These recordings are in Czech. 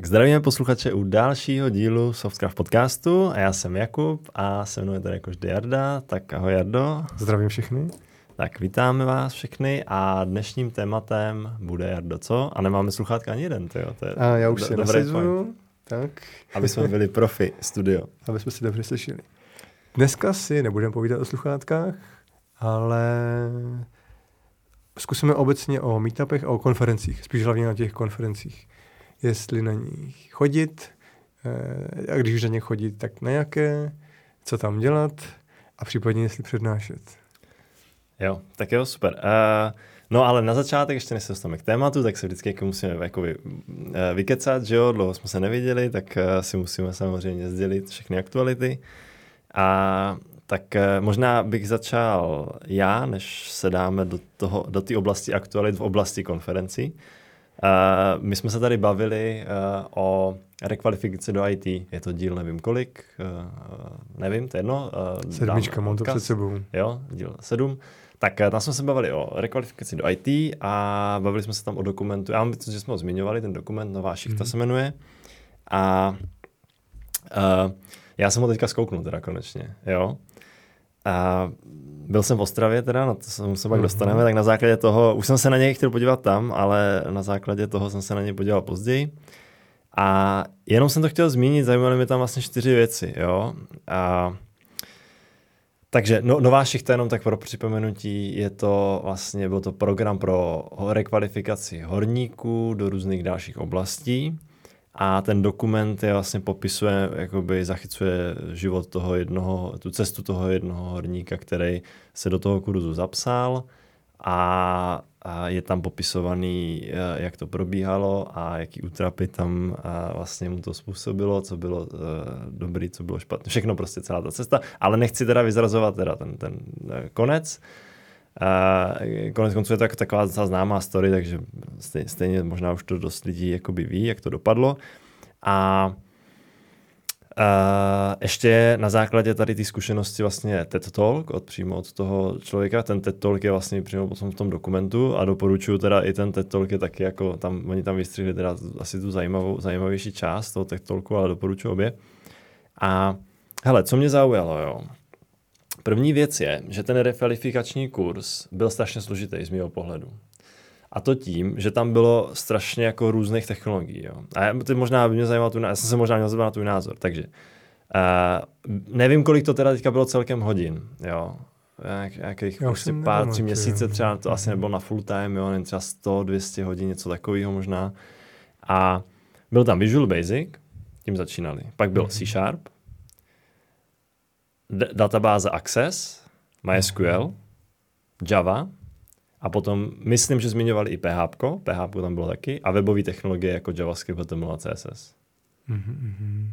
Tak zdravíme posluchače u dalšího dílu Softcraft podcastu a já jsem Jakub a se mnou je tady jakož Jarda, tak ahoj Jardo. Zdravím všechny. Tak vítáme vás všechny a dnešním tématem bude Jardo co? A nemáme sluchátka ani jeden, tyjo. To je a já už do, se nasazuju. Tak. Aby jsme byli profi studio. Aby jsme si dobře slyšeli. Dneska si nebudeme povídat o sluchátkách, ale zkusíme obecně o meetupech a o konferencích, spíš hlavně na těch konferencích jestli na ní chodit, eh, a když už na ně chodit, tak na jaké, co tam dělat a případně jestli přednášet. Jo, tak jo, super. Uh, no ale na začátek, ještě než se dostaneme k tématu, tak se vždycky jako musíme jako vy, uh, vykecat, že jo, dlouho jsme se neviděli, tak uh, si musíme samozřejmě sdělit všechny aktuality. A tak uh, možná bych začal já, než se dáme do, toho, do té oblasti aktualit v oblasti konferencí. Uh, my jsme se tady bavili uh, o rekvalifikaci do IT. Je to díl nevím kolik, uh, nevím, to je jedno. Uh, Sedmička, mám to před sebou. Jo, díl sedm. Tak uh, tam jsme se bavili o rekvalifikaci do IT a bavili jsme se tam o dokumentu. Já myslím, že jsme ho zmiňovali, ten dokument Nová šichta mm-hmm. se jmenuje. A uh, já jsem ho teďka zkouknul teda konečně, jo. A byl jsem v Ostravě teda, na to se pak mm-hmm. dostaneme, tak na základě toho, už jsem se na něj chtěl podívat tam, ale na základě toho jsem se na něj podíval později. A jenom jsem to chtěl zmínit, zajímaly mě tam vlastně čtyři věci, jo. A takže no, nová šichta, jenom tak pro připomenutí, je to vlastně, byl to program pro rekvalifikaci horníků do různých dalších oblastí a ten dokument je vlastně popisuje, jakoby zachycuje život toho jednoho, tu cestu toho jednoho horníka, který se do toho kurzu zapsal a, a je tam popisovaný, eh, jak to probíhalo a jaký útrapy tam a vlastně mu to způsobilo, co bylo uh, dobrý, co bylo špatné. Všechno prostě celá ta cesta, ale nechci teda vyzrazovat teda ten, ten eh, konec. Uh, konec konců je to jako taková známá story, takže stejně, možná už to dost lidí jakoby ví, jak to dopadlo. A Uh, ještě na základě tady té zkušenosti vlastně TED Talk od přímo od toho člověka. Ten TED Talk je vlastně přímo potom v tom dokumentu a doporučuji teda i ten TED Talk je taky jako tam, oni tam vystřihli teda asi tu zajímavou, zajímavější část toho TED Talku, ale doporučuji obě. A hele, co mě zaujalo, jo. První věc je, že ten rekvalifikační kurz byl strašně složitý z mého pohledu. A to tím, že tam bylo strašně jako různých technologií. Jo. A ty možná by mě zajímalo, tu, já jsem se možná měl na tvůj názor. Takže uh, nevím, kolik to teda teďka bylo celkem hodin. Jo. Jak, jakých prostě pár, tři měsíce třeba, to asi nebylo na full time, jo, nevím, třeba 100, 200 hodin, něco takového možná. A byl tam Visual Basic, tím začínali. Pak byl mm-hmm. C Sharp, databáze Access, MySQL, Java a potom myslím, že zmiňovali i PHP, PHP tam bylo taky, a webové technologie jako JavaScript, HTML a CSS. Mm-hmm.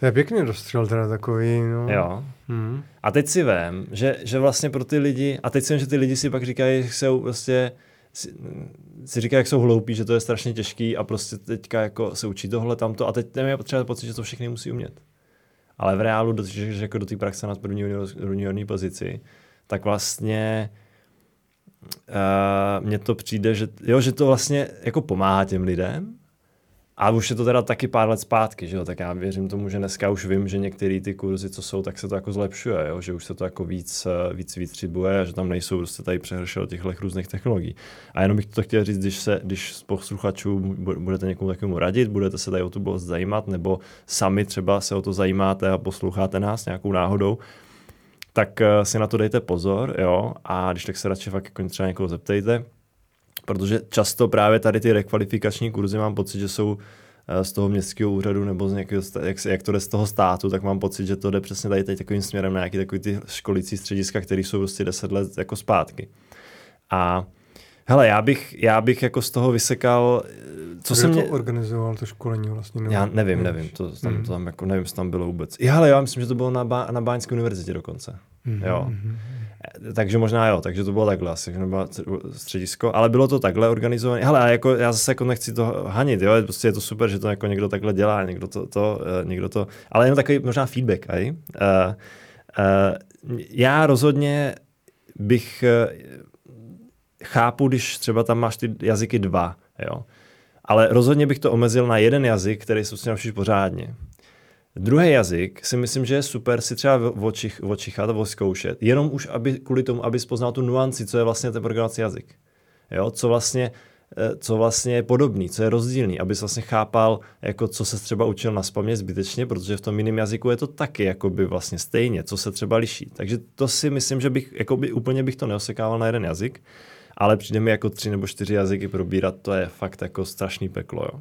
To je pěkný rozstřel teda takový, no. Jo. Mm. A teď si vím, že, že vlastně pro ty lidi, a teď si vím, že ty lidi si pak říkají, že jsou prostě, si, si říkají, jak jsou hloupí, že to je strašně těžký a prostě teďka jako se učí tohle, tamto a teď nevím, potřeba pocit, že to všechny musí umět ale v reálu, že jako do té praxe na první juniorní pozici, tak vlastně uh, mně to přijde, že, jo, že to vlastně jako pomáhá těm lidem, a už je to teda taky pár let zpátky, že jo? tak já věřím tomu, že dneska už vím, že některé ty kurzy, co jsou, tak se to jako zlepšuje, jo? že už se to jako víc, eh, víc vytřibuje a že tam nejsou prostě tady přehršel těchto různých technologií. A jenom bych to chtěl říct, když, se, když z posluchačů budete někomu takovému radit, budete se tady o tu oblast zajímat, nebo sami třeba se o to zajímáte a posloucháte nás nějakou náhodou, tak eh, si na to dejte pozor, jo, a když tak se radši fakt jako třeba někoho zeptejte, protože často právě tady ty rekvalifikační kurzy mám pocit, že jsou eh, z toho městského úřadu nebo z nějakého, jak, jak to jde z toho státu, tak mám pocit, že to jde přesně tady teď takovým směrem na nějaký takový ty školící střediska, které jsou prostě 10 let jako zpátky. A hele, já bych, já bych jako z toho vysekal, co jsem mě... to organizoval, to školení vlastně? Nebo... Já nevím, nevím, to tam, mm. to tam jako nevím, co tam bylo vůbec. Já, ale já myslím, že to bylo na, ba- na Báňské univerzitě dokonce. Mm. Jo. Mm takže možná jo, takže to bylo takhle asi, že nebylo středisko, ale bylo to takhle organizované. Hele, jako, já zase jako nechci to hanit, jo, prostě je to super, že to jako někdo takhle dělá, někdo to, to uh, někdo to, ale jenom takový možná feedback, aj. Uh, uh, já rozhodně bych chápu, když třeba tam máš ty jazyky dva, jo, Ale rozhodně bych to omezil na jeden jazyk, který se naučíš pořádně. Druhý jazyk si myslím, že je super si třeba očich, očichat a zkoušet, jenom už aby, kvůli tomu, aby poznal tu nuanci, co je vlastně ten programovací jazyk. Jo? Co vlastně eh, co vlastně je podobný, co je rozdílný, abys vlastně chápal, jako co se třeba učil na spamě zbytečně, protože v tom jiném jazyku je to taky jakoby vlastně stejně, co se třeba liší. Takže to si myslím, že bych jakoby úplně bych to neosekával na jeden jazyk, ale přijde mi jako tři nebo čtyři jazyky probírat, to je fakt jako strašný peklo. Jo.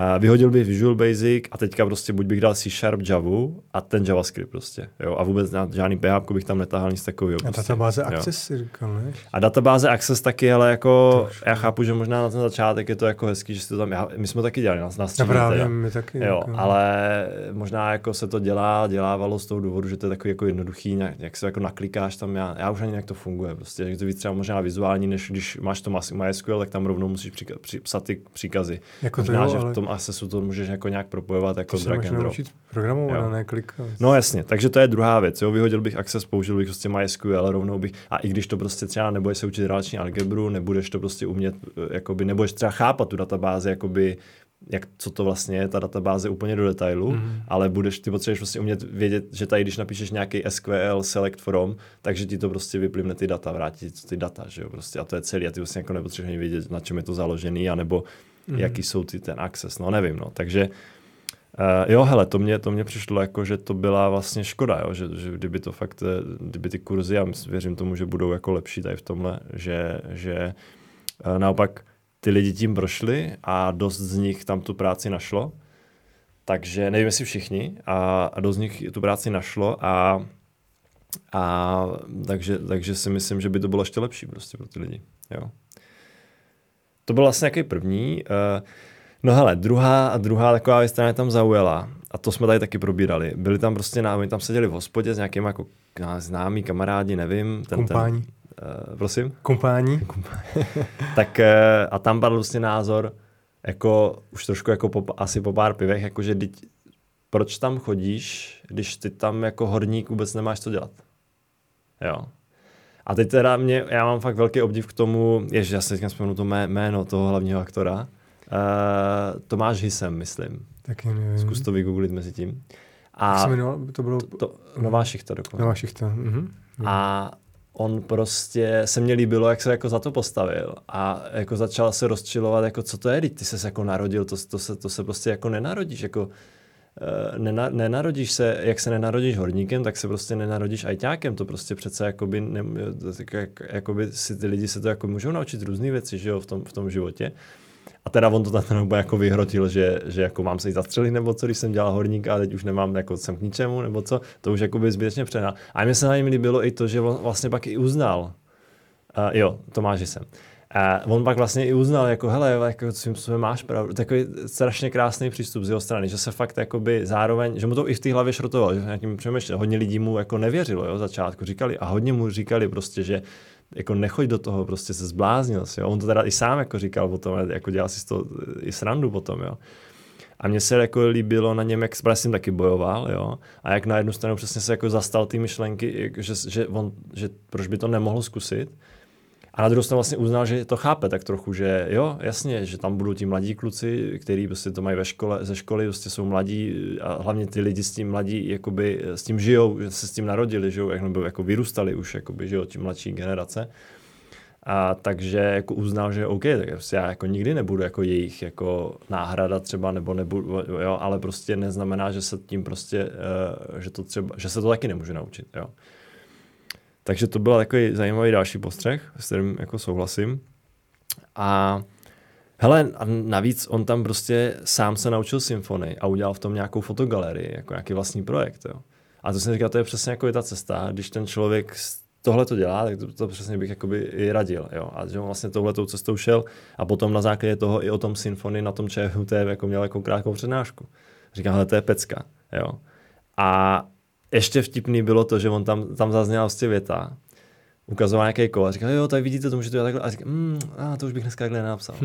A vyhodil bych Visual Basic a teďka prostě buď bych dal C Sharp Java a ten JavaScript prostě. Jo, a vůbec na žádný PHP bych tam netahal nic takového. A prostě, databáze jo. Access si říkal, ne? A databáze Access taky, ale jako já chápu, že možná na ten začátek je to jako hezký, že si to tam, já, my jsme taky dělali na, na střídě, právě, teda. my taky. Jo, jako. ale možná jako se to dělá, dělávalo z toho důvodu, že to je takový jako jednoduchý, jak, jak se jako naklikáš tam, já, já už ani jak to funguje, prostě, že to víc třeba možná vizuální, než když máš to MySQL, tak tam rovnou musíš při, při, psat ty příkazy. Jako možná, to jo, že ale... v tom Accessu to můžeš jako nějak propojovat jako to drag and drop. programovat, ne klikat. No jasně, takže to je druhá věc. Jo. Vyhodil bych Access, použil bych prostě MySQL, rovnou bych, a i když to prostě třeba nebudeš se učit relační algebru, nebudeš to prostě umět, eh, jakoby, nebudeš třeba chápat tu databázi, jakoby, jak, co to vlastně je, ta databáze úplně do detailu, mm-hmm. ale budeš, ty potřebuješ prostě umět vědět, že tady, když napíšeš nějaký SQL select from, takže ti to prostě vyplivne ty data, vrátí ti ty data, že jo, prostě a to je celý a ty vlastně jako nepotřebuješ vědět, na čem je to založený, anebo mm-hmm. jaký jsou ty ten access, no nevím, no, takže Uh, jo, hele, to mě, to mě přišlo jako, že to byla vlastně škoda, jo, že, že kdyby to fakt, eh, kdyby ty kurzy, já věřím tomu, že budou jako lepší tady v tomhle, že, že uh, naopak ty lidi tím prošli a dost z nich tam tu práci našlo, takže nevím, jestli všichni, a, a dost z nich tu práci našlo a, a takže, takže si myslím, že by to bylo ještě lepší prostě pro ty lidi, jo. To byl vlastně nějaký první. Uh, No hele, druhá, druhá taková věc, která mě tam zaujala, a to jsme tady taky probírali. Byli tam prostě, my tam seděli v hospodě s nějakým jako známý kamarádi, nevím. Ten, Kumpání. Ten, uh, prosím? Kumpání. tak uh, a tam padl vlastně názor, jako už trošku jako po, asi po pár pivech, jakože proč tam chodíš, když ty tam jako horník vůbec nemáš co dělat. Jo. A teď teda mě, já mám fakt velký obdiv k tomu, jež já si teďka vzpomenu to jméno toho hlavního aktora, Uh, Tomáš Hisem, myslím. Taky nevím. Zkus to vygooglit mezi tím. A Jak se jmenoval, to bylo... To, to, Nová šichta dokonce. Nová šichta. Mhm. A on prostě se mně líbilo, jak se jako za to postavil a jako začal se rozčilovat, jako co to je, ty se jako narodil, to, to, se, to se prostě jako nenarodíš, jako nena, nenarodíš se, jak se nenarodíš horníkem, tak se prostě nenarodíš ajťákem, to prostě přece jakoby, ne, jak, jakoby si ty lidi se to jako můžou naučit různé věci, že jo, v tom, v tom životě. A teda on to tam nebo jako vyhrotil, že, že jako mám se jít zastřelit nebo co, když jsem dělal horníka a teď už nemám jako jsem k ničemu nebo co, to už jako by zbytečně přenal. A mně se na něm líbilo i to, že on vlastně pak i uznal, uh, jo, Tomáš jsem, a on pak vlastně i uznal, jako hele, jako svým způsobem máš pravdu. Takový strašně krásný přístup z jeho strany, že se fakt jakoby zároveň, že mu to i v té hlavě šrotoval, že nějakým přemýšlel. Hodně lidí mu jako nevěřilo, jo, začátku říkali a hodně mu říkali prostě, že jako nechoď do toho, prostě se zbláznil si, jo. On to teda i sám jako říkal potom, jako dělal si to i srandu potom, jo. A mně se jako líbilo na něm, jak jsem taky bojoval, jo. A jak na jednu stranu přesně se jako zastal ty myšlenky, že, že, on, že proč by to nemohl zkusit. A na druhou stranu vlastně uznal, že to chápe tak trochu, že jo, jasně, že tam budou ti mladí kluci, kteří prostě to mají ve škole, ze školy, prostě jsou mladí a hlavně ty lidi s tím mladí, jakoby s tím žijou, že se s tím narodili, žijou, jak nebo jako vyrůstali už, jakoby, žijou ti mladší generace. A takže jako uznal, že OK, tak prostě já jako nikdy nebudu jako jejich jako náhrada třeba, nebo nebudu, jo, ale prostě neznamená, že se tím prostě, uh, že to třeba, že se to taky nemůžu naučit, jo. Takže to byl takový zajímavý další postřeh, s kterým jako souhlasím. A hele, a navíc on tam prostě sám se naučil symfonii a udělal v tom nějakou fotogalerii, jako nějaký vlastní projekt. Jo. A to jsem říkal, to je přesně jako je ta cesta, když ten člověk tohle to dělá, tak to, to přesně bych jakoby i radil. Jo. A že on vlastně touhletou cestou šel a potom na základě toho i o tom symfonii na tom ČHUT jako měl jako krátkou přednášku. Říkám, hele, to je pecka. Jo. A ještě vtipný bylo to, že on tam, tam zazněla vlastně věta, ukazoval nějaký kolo a říkal, jo, tak vidíte to, může to dělat takhle. A říkal, mm, a to už bych dneska takhle nenapsal.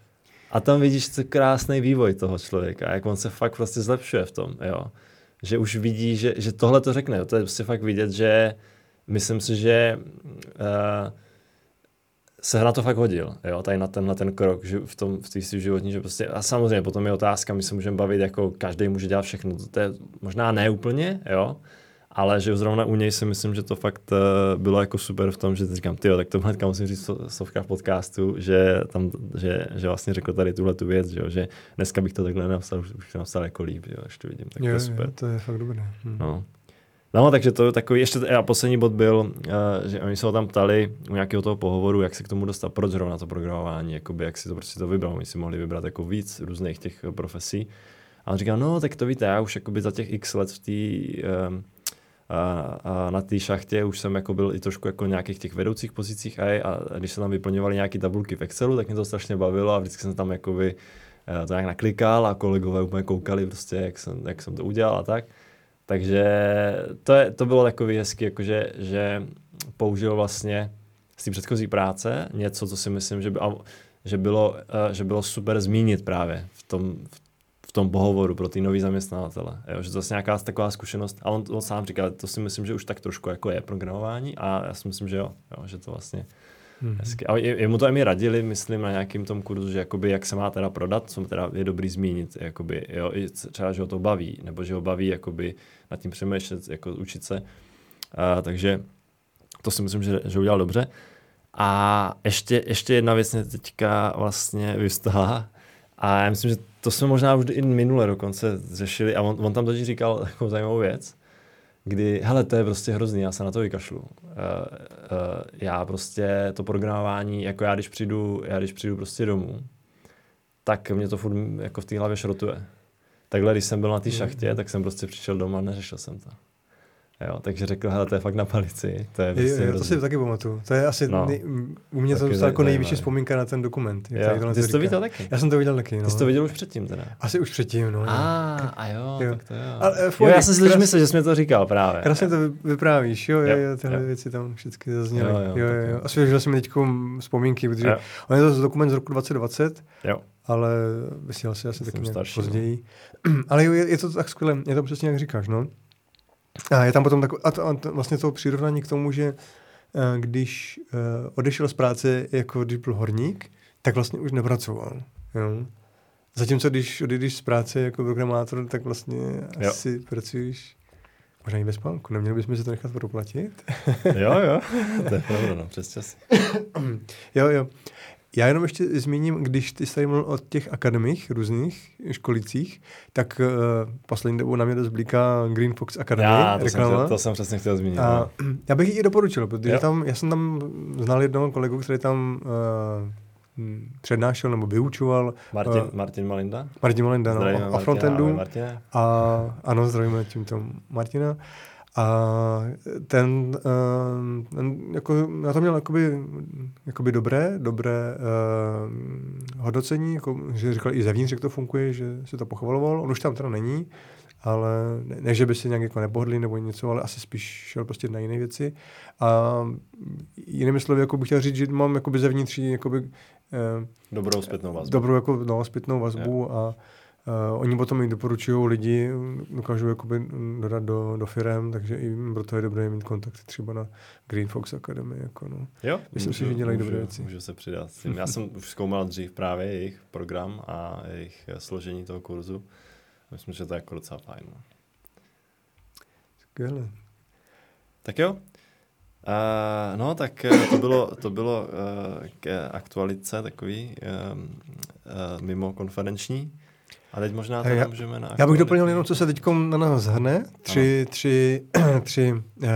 a tam vidíš co krásný vývoj toho člověka, jak on se fakt prostě zlepšuje v tom, jo. Že už vidí, že, že tohle to řekne, jo. to je prostě fakt vidět, že myslím si, že uh, se na to fakt hodil, jo, tady na ten, na ten krok že v tom v té životní, že prostě, a samozřejmě potom je otázka, my se můžeme bavit, jako každý může dělat všechno, to je možná ne úplně, jo, ale že zrovna u něj si myslím, že to fakt uh, bylo jako super v tom, že teď říkám, tyjo, tak to hnedka musím říct Sovka v podcastu, že, tam, že, že vlastně řekl tady tuhle tu věc, že, jo, že dneska bych to takhle napsal, už, už to napsal jako líp, jo, až to vidím, tak jo, to je super. Jo, to je fakt dobré. Hm. No. No, takže to je takový, ještě a poslední bod byl, uh, že oni se ho tam ptali u nějakého toho pohovoru, jak se k tomu dostat, proč zrovna to programování, jakoby, jak si to prostě to vybral. Oni si mohli vybrat jako víc různých těch profesí. A on říkal, no, tak to víte, já už jakoby za těch x let v té um, a, a na té šachtě už jsem jako byl i trošku jako nějakých těch vedoucích pozicích a, a když se tam vyplňovaly nějaké tabulky v Excelu, tak mě to strašně bavilo a vždycky jsem tam jakoby eh, to nějak naklikal a kolegové úplně koukali prostě, jak jsem, jak jsem to udělal a tak. Takže to, je, to bylo takový hezky, jakože, že použil vlastně z té předchozí práce něco, co si myslím, že, by, že, bylo, eh, že bylo super zmínit právě v tom, v tom pohovoru pro ty nový zaměstnavatele. Jo, že to je vlastně nějaká taková zkušenost. A on, on sám říkal, to si myslím, že už tak trošku jako je programování a já si myslím, že jo, jo že to vlastně Mm-hmm. Hezky. A jemu to i radili, myslím, na nějakým tom kurzu, že jakoby, jak se má teda prodat, co teda je dobrý zmínit, jakoby, jo, třeba, že ho to baví, nebo že ho baví jakoby, nad tím přemýšlet, jako učit se. A, takže to si myslím, že, že udělal dobře. A ještě, ještě jedna věc mě teďka vlastně vystala. A já myslím, že to jsme možná už i minule dokonce řešili. A on, on tam totiž říkal takovou zajímavou věc, kdy, hele, to je prostě hrozný, já se na to vykašlu. Uh, uh, já prostě to programování, jako já když přijdu, já když přijdu prostě domů, tak mě to furt jako v té hlavě šrotuje. Takhle, když jsem byl na té šachtě, mm. tak jsem prostě přišel doma a neřešil jsem to. Jo, takže řekl, hele, to je fakt na palici. To, je prostě jo, to si taky pamatuju. To je asi, no, nej, u mě to je jako nejvyšší vzpomínka na ten dokument. Jo, ty jsi to viděl taky? Já jsem to viděl taky, no. Ty jsi to viděl už předtím teda? Asi už předtím, no. A, a jo, jo, tak to jo. Ale, eh, jo já jsem si krás... myslel, že jsi mi to říkal právě. Krásně to vyprávíš, jo, jo, jo tyhle jo. věci tam všechny zazněly. Jo, jo, jo, jo, jo. A svěžil jsem teď vzpomínky, protože on je to dokument z roku 2020, jo. ale vysílal se asi taky starší, později. ale je, je to tak skvělé, je to přesně jak říkáš, no. A je tam potom takové, a to, a to, vlastně to přirovnání k tomu, že uh, když uh, odešel z práce jako když byl horník, tak vlastně už nepracoval. Jo? Zatímco když odejdeš z práce jako programátor, tak vlastně jo. asi pracuješ možná i bez spánku. Neměli bychom si to nechat proplatit? jo, jo, to je pravda, no, přes časy. jo, jo. Já jenom ještě zmíním, když ty jsi tady mluvil o těch akademích, různých školicích, tak uh, poslední dobou na mě dost blíká Green Fox Academy. Já, to, reklama. jsem, to jsem přesně chtěl zmínit. A, no. Já bych ji i doporučil, protože tam, já jsem tam znal jednoho kolegu, který tam uh, přednášel nebo vyučoval. Martin, uh, Martin Malinda? Martin Malinda, no, a frontendu. A ano, zdravíme tímto Martina. A ten, uh, ten jako, já to měl jakoby, jakoby dobré, dobré uh, hodnocení, jako, že říkal i zevnitř, jak to funguje, že se to pochvaloval. On už tam teda není, ale ne, ne že by si nějak jako nepohodlí nebo něco, ale asi spíš šel prostě na jiné věci. A jinými slovy, jako bych chtěl říct, že mám jakoby zevnitř jakoby, uh, dobrou zpětnou vazbu. Dobrou jako, no, zpětnou vazbu yeah. a Uh, oni potom i doporučují lidi, dokážou jakoby dodat do, do firem, takže i proto je dobré mít kontakty třeba na Green Fox Academy. Jako no. Jo, Myslím můžu, si, že dělají dobré věci. Můžu se přidat. Já jsem už zkoumal dřív právě jejich program a jejich složení toho kurzu. Myslím, že to je jako docela fajn. No. Skvěle. Tak jo, Uh, no, tak eh, to bylo, to bylo uh, k aktualice takový uh, uh, mimo konferenční. A teď možná to já, můžeme na... Já bych doplnil jenom, co se teď na nás hrne. Tři, tři, tři uh,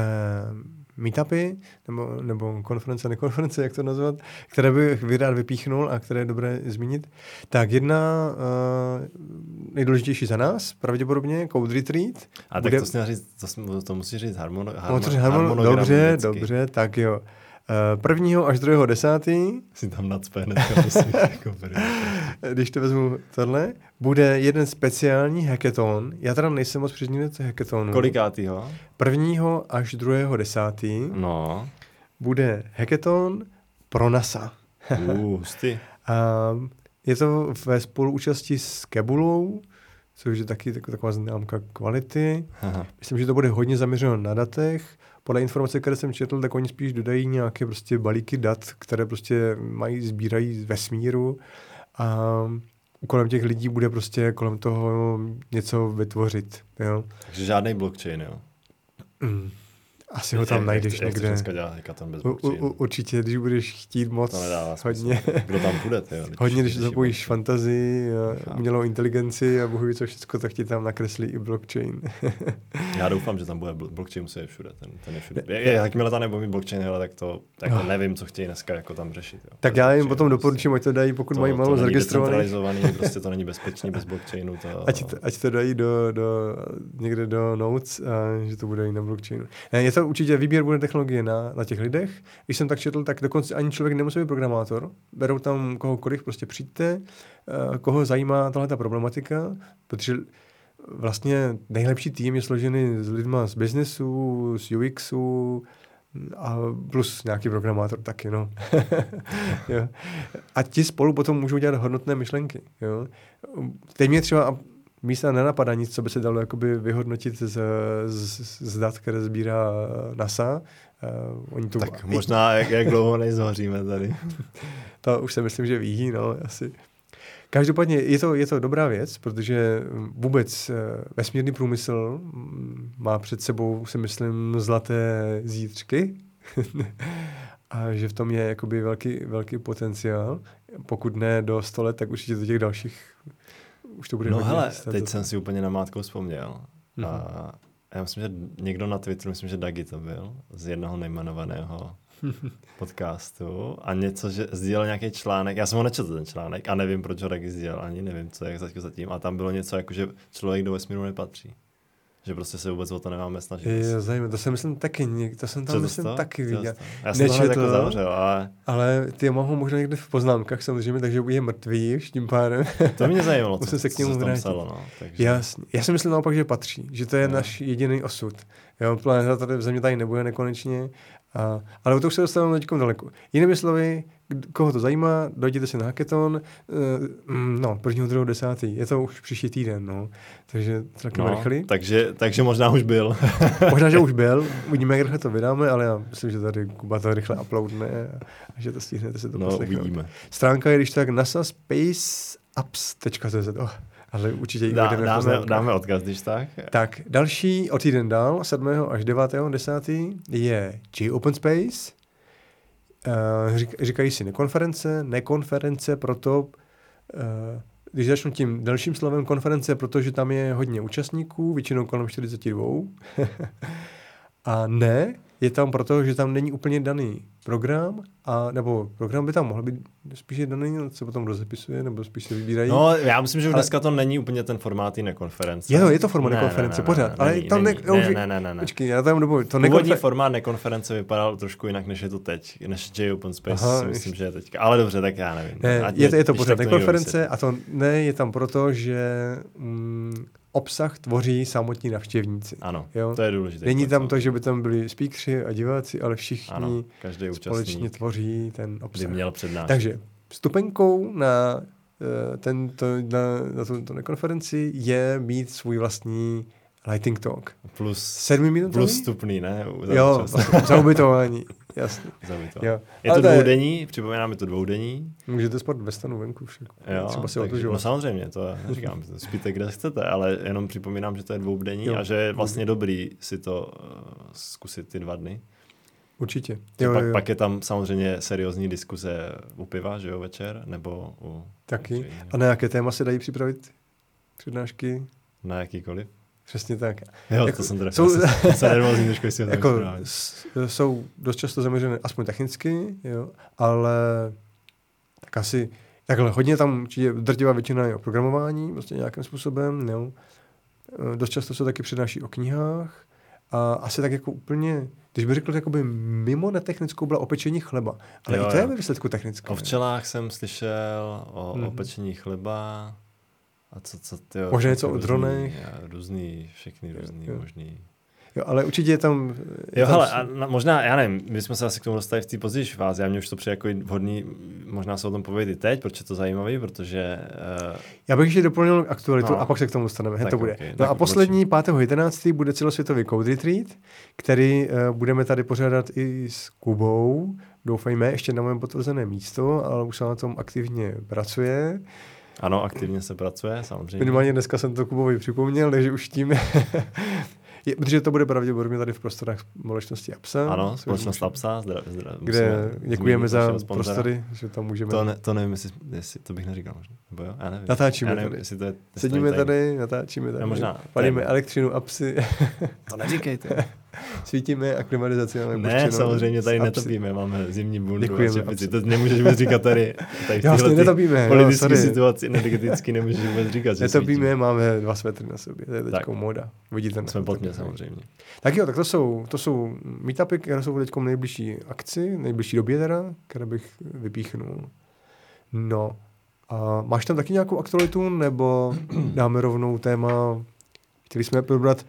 meetupy, nebo, nebo konference, nekonference, jak to nazvat, které bych rád vypíchnul a které je dobré zmínit. Tak jedna uh, nejdůležitější za nás, pravděpodobně, Code Retreat. A bude... tak to, říct, to, to musí říct harmono, harmo, harmo, harmonogram. Dobře, vždycky. dobře, tak jo. Uh, prvního až druhého desátý. Si tam nacpe hnedka, jako Když to vezmu tohle, bude jeden speciální hackathon. Já teda nejsem moc příznivec hackathonu. Kolikátýho? Prvního až druhého desátý. No. Bude hackathon pro NASA. uh, uh, je to ve spoluúčasti s Kebulou, což je taky taková známka kvality. Aha. Myslím, že to bude hodně zaměřeno na datech, podle informace, které jsem četl, tak oni spíš dodají nějaké prostě balíky dat, které prostě mají, sbírají z vesmíru a kolem těch lidí bude prostě kolem toho něco vytvořit. Jo? Takže žádný blockchain, jo? Mm. Asi ho tam jak, najdeš jak, někde. Jak dneska dělá hackathon bez u, u, určitě, když budeš chtít moc to nedává hodně. Kdo tam půjde, ty, hodně, když zapojíš fantazii, umělou inteligenci a bohu co všechno, tak ti tam nakreslí i blockchain. Já doufám, že tam bude blockchain, musí je všude. Ten, ten je všude. Je, je, jakmile tam nebude mít blockchain, hele, tak to tak oh. nevím, co chtějí dneska jako tam řešit. Jo. Tak já jim potom doporučím, ať to dají, pokud to, mají málo zaregistrovaných. prostě to není bezpečný bez blockchainu. To... Ať, to, ať to dají do, do, někde do notes, a že to bude i na blockchainu. Ne, je to určitě výběr bude technologie na, na těch lidech. Když jsem tak četl, tak dokonce ani člověk nemusí být programátor. Berou tam kohokoliv, prostě přijďte, uh, koho zajímá tahle ta problematika, protože vlastně nejlepší tým je složený z lidma z biznesu, z UXu, a plus nějaký programátor taky, no. jo. A ti spolu potom můžou dělat hodnotné myšlenky. Jo. Teď mě třeba místa nenapadá nic, co by se dalo jakoby vyhodnotit z, z, z dat, které sbírá NASA. Uh, oni tu... Tak možná, jak, jak dlouho nezhoříme tady. to už se myslím, že ví, no, asi. Každopádně je to, je to dobrá věc, protože vůbec eh, vesmírný průmysl mm, má před sebou, si myslím, zlaté zítřky a že v tom je jakoby velký, velký potenciál. Pokud ne do 100 let, tak určitě do těch dalších už to bude No hele, teď jsem si úplně na mátkou vzpomněl. Mm-hmm. A já myslím, že někdo na Twitteru, myslím, že Dagi to byl, z jednoho nejmenovaného podcastu a něco, že sdílel nějaký článek, já jsem ho nečetl ten článek a nevím, proč ho Dagi sdílel ani, nevím, co je zatím a tam bylo něco jako, že člověk do vesmíru nepatří že prostě se vůbec o to nemáme snažit. Je, zajímavé, to jsem myslím taky, to jsem tam Co myslím to taky viděl. Já jsem to jako zavřel, ale... Ale ty mohou možná někde v poznámkách samozřejmě, takže je mrtvý už tím pádem. To mě zajímalo, Musím se k němu vrátit. Psalo, no, takže... Jasně. Já si myslím naopak, že patří, že to je no. náš jediný osud. Jo, planeta tady v země tady nebude nekonečně a, ale to už se dostáváme teď daleko. Jinými slovy, koho to zajímá, dojděte si na hackathon, uh, no, prvního, druhého, desátý, je to už příští týden, no, takže celkem no, rychlý. Takže, takže možná už byl. možná, že už byl, uvidíme, jak rychle to vydáme, ale já myslím, že tady Kuba to rychle uploadne a že to stihnete se to no, poslechnout. uvidíme. Stránka je když tak nasa spaceapps.cz. Oh ale určitě Dá, dáme, dáme odkaz, když tak. Tak, další o týden dál, 7. až 9. 10. je G Open Space. Řík, říkají si nekonference, nekonference proto, uh, když začnu tím dalším slovem konference, protože tam je hodně účastníků, většinou kolem 42. a ne, je tam proto, že tam není úplně daný program, a, nebo program by tam mohl být spíš daný, co potom rozepisuje, nebo spíš se vybírají. No, já myslím, že už ale... dneska to není úplně ten formát nekonference. Jo, je to formát ne, nekonference, ne, ne, pořád. Ne, ale není, tam není, ne, ne, ne, ne, ne, ne. Počkej, já tam dobu, to Původní nekonfer... formát nekonference vypadal trošku jinak, než je to teď, než J Open Space, Aha, si myslím, že je teďka. Ale dobře, tak já nevím. Ne, je, to, je to pořád nekonference a to ne, je tam proto, že mm, obsah tvoří samotní navštěvníci. Ano, jo? to je důležité. Není tam to, že by tam byli speakři a diváci, ale všichni ano, každý společně tvoří ten obsah. By měl přednášet. Takže vstupenkou na uh, tento, na, na tuto nekonferenci je mít svůj vlastní Lighting Talk. Plus, Sedmi minut? Plus vstupný, ne? Za jo, za ubytování. Jasně. Jo. Je to dvoudenní, připomínám, je to dvoudenní. Můžete spát ve stanu venku však. Jo, Třeba si takže, no samozřejmě, to neříkám, spíte kde chcete, ale jenom připomínám, že to je dvoudenní jo. a že je vlastně dobrý si to uh, zkusit ty dva dny. Určitě. Jo, pak, jo. pak je tam samozřejmě seriózní diskuze u piva, že jo, večer, nebo u... Taky. A na jaké téma se dají připravit přednášky? Na jakýkoliv. Přesně tak. Jo, jako, to jsem teda jsou, se nervózní trošku, jestli jako, jsou dost často zaměřené aspoň technicky, jo, ale tak asi takhle hodně tam určitě drtivá většina je o programování, vlastně nějakým způsobem, jo. E, dost často se taky přednáší o knihách a asi tak jako úplně, když bych řekl, jakoby mimo netechnickou byla o pečení chleba, ale jo, i to jo. je ve výsledku technické. O včelách jsem slyšel, o, mm-hmm. o mhm. pečení chleba, a co, co ty Možná něco o dronech. Různý, všechny různý jo. možný. Jo, ale určitě je tam... Je jo, tam... hele, a na, možná, já nevím, my jsme se asi k tomu dostali v té pozdější fázi, a mě už to přijde jako vhodný, možná se o tom povědět i teď, proč je to zajímavý, protože... Uh... Já bych ještě doplnil aktualitu no. a pak se k tomu dostaneme, tak to bude. Okay, no a poslední 5.11. bude celosvětový Code Retreat, který uh, budeme tady pořádat i s Kubou, doufejme, ještě na mém potvrzené místo, ale už se na tom aktivně pracuje. Ano, aktivně se pracuje, samozřejmě. Minimálně dneska jsem to Kubovi připomněl, takže už tím je, protože to bude pravděpodobně tady v prostorách společnosti APSA. Ano, společnost APSA, zdra, zdra, kde děkujeme za prostory, že tam můžeme... To, ne, to nevím, jestli, jestli, to bych neříkal možná. Nebo jo, já nevím. Natáčíme já nevím, tady. Jestli to je, Sedíme tady, tady, natáčíme tady. Já možná. Palíme elektřinu, apsy. to neříkejte. Svítíme a klimatizaci máme Ne, puštěnou, samozřejmě tady netopíme, máme zimní bundu Děkujeme, a To nemůžeš vůbec říkat tady. tady vlastně netopíme. Politické no, situaci energeticky nemůžeš vůbec říkat, Netopíme, máme dva svetry na sobě, to je teď moda. Vidíte? Jsme pod mě samozřejmě. Tak jo, tak to jsou, to jsou meetupy, které jsou teď nejbližší akci, nejbližší době teda, které bych vypíchnul. No, a máš tam taky nějakou aktualitu, nebo dáme rovnou téma, který jsme probrat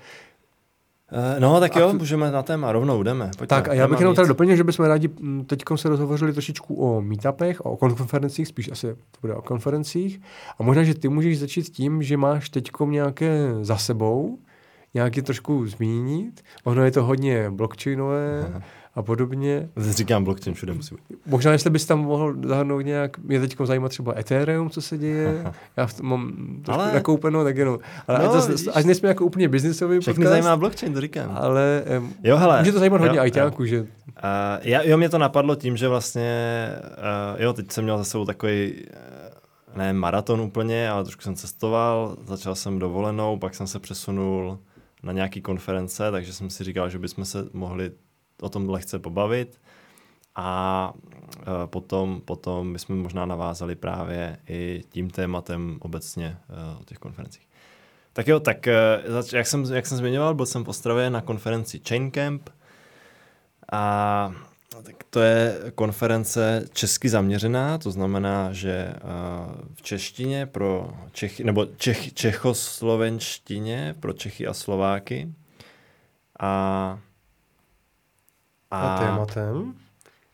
no, tak jo, můžeme na téma, rovnou jdeme. Pojďme, tak a já bych jenom tady doplnil, že bychom rádi teď se rozhovořili trošičku o meetupech, o konferencích, spíš asi to bude o konferencích. A možná, že ty můžeš začít tím, že máš teď nějaké za sebou, nějaký trošku zmínit. Ono je to hodně blockchainové, Aha a podobně. Říkám blockchain, všude musí být. Možná, jestli bys tam mohl zahrnout nějak, mě teď zajímá třeba Ethereum, co se děje. Já mám trošku ale... nakoupeno, tak jenom. Ale no, ať, ať nejsme jako úplně biznisový Všechny podcast, zajímá blockchain, to říkám. Ale um, jo, hele, může to zajímat jo, hodně ajťáků, že? Uh, já, jo, mě to napadlo tím, že vlastně, uh, jo, teď jsem měl za sebou takový uh, ne maraton úplně, ale trošku jsem cestoval, začal jsem dovolenou, pak jsem se přesunul na nějaký konference, takže jsem si říkal, že bychom se mohli o tom lehce pobavit a e, potom, potom bychom možná navázali právě i tím tématem obecně e, o těch konferencích. Tak jo, tak e, jak jsem, jak jsem zmiňoval, byl jsem v Ostravě na konferenci Chain Camp a tak to je konference česky zaměřená, to znamená, že v češtině pro Čechy, nebo čech, čechoslovenštině pro Čechy a Slováky. A a, a tématem?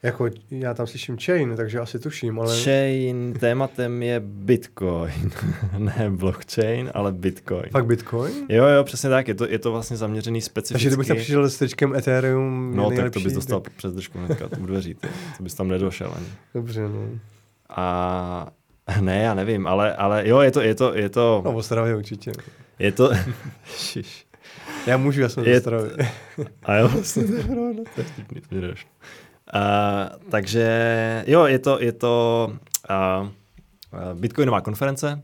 Jako já tam slyším chain, takže asi tuším, ale... Chain, tématem je Bitcoin. ne blockchain, ale Bitcoin. Fakt Bitcoin? Jo, jo, přesně tak. Je to, je to vlastně zaměřený specificky. Takže kdybych tam přišel s tečkem Ethereum No, tak to bys dostal tak... přes držku hnedka u dveří. To, to bys tam nedošel ani. Dobře, no. A ne, já nevím, ale, ale jo, je to, je to, je to... No, v určitě. Je to... Já můžu, já jsem je... A jo, vlastně to je pravda, to je vtipný, to uh, takže jo, je to, je to uh, Bitcoinová konference.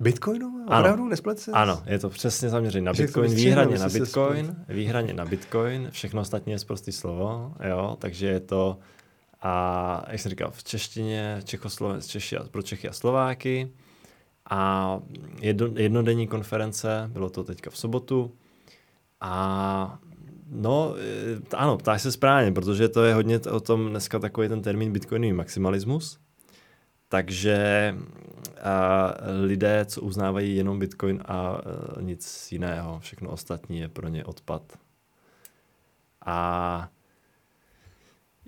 Bitcoinová? Ano. Opravdu? Nesplet se? Ano, je to přesně zaměřené na Bitcoin, výhradně na Bitcoin, výhradně na Bitcoin, všechno ostatní je zprostý slovo, jo, takže je to a jak jsem říkal, v češtině, Čechosloven, Češi a, pro Čechy a Slováky a jedno, jednodenní konference, bylo to teďka v sobotu, a no, e, ano, ptáš se správně, protože to je hodně o tom dneska takový ten termín bitcoinový maximalismus. Takže a lidé, co uznávají jenom bitcoin a, e, nic jiného, všechno ostatní je pro ně odpad. A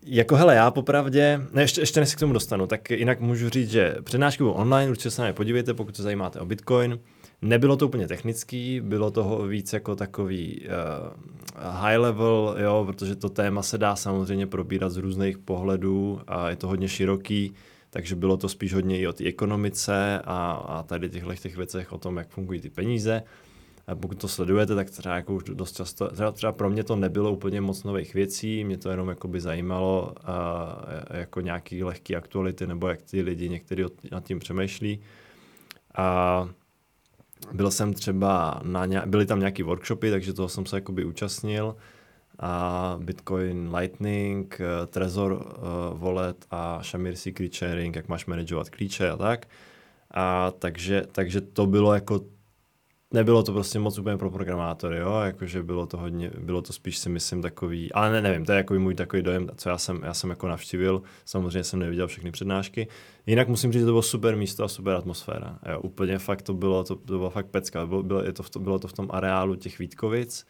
jako hele, já popravdě, ne, ještě, ještě než se k tomu dostanu, tak jinak můžu říct, že přednášky budou online, určitě se na podívejte, pokud se zajímáte o Bitcoin. Nebylo to úplně technický, bylo toho víc jako takový uh, high level, jo, protože to téma se dá samozřejmě probírat z různých pohledů a je to hodně široký, takže bylo to spíš hodně i o té ekonomice a, a tady těchto těch věcech o tom, jak fungují ty peníze. A pokud to sledujete, tak třeba jako už dost často, třeba, třeba pro mě to nebylo úplně moc nových věcí, mě to jenom jako by zajímalo uh, jako nějaký lehký aktuality, nebo jak ty lidi někteří nad tím přemýšlí. A byl jsem třeba na ně, byly tam nějaký workshopy, takže toho jsem se jakoby účastnil. A Bitcoin Lightning, eh, Trezor uh, Wallet a Shamir Secret Sharing, jak máš manažovat klíče a tak. A takže, takže to bylo jako nebylo to prostě moc úplně pro programátory, jo, jakože bylo to hodně, bylo to spíš si myslím takový, ale ne, nevím, to je jako můj takový dojem, co já jsem, já jsem jako navštívil, samozřejmě jsem neviděl všechny přednášky, jinak musím říct, že to bylo super místo a super atmosféra, jo, úplně fakt to bylo, to, to bylo fakt pecka, bylo, bylo, je to, to, bylo to v tom areálu těch Vítkovic,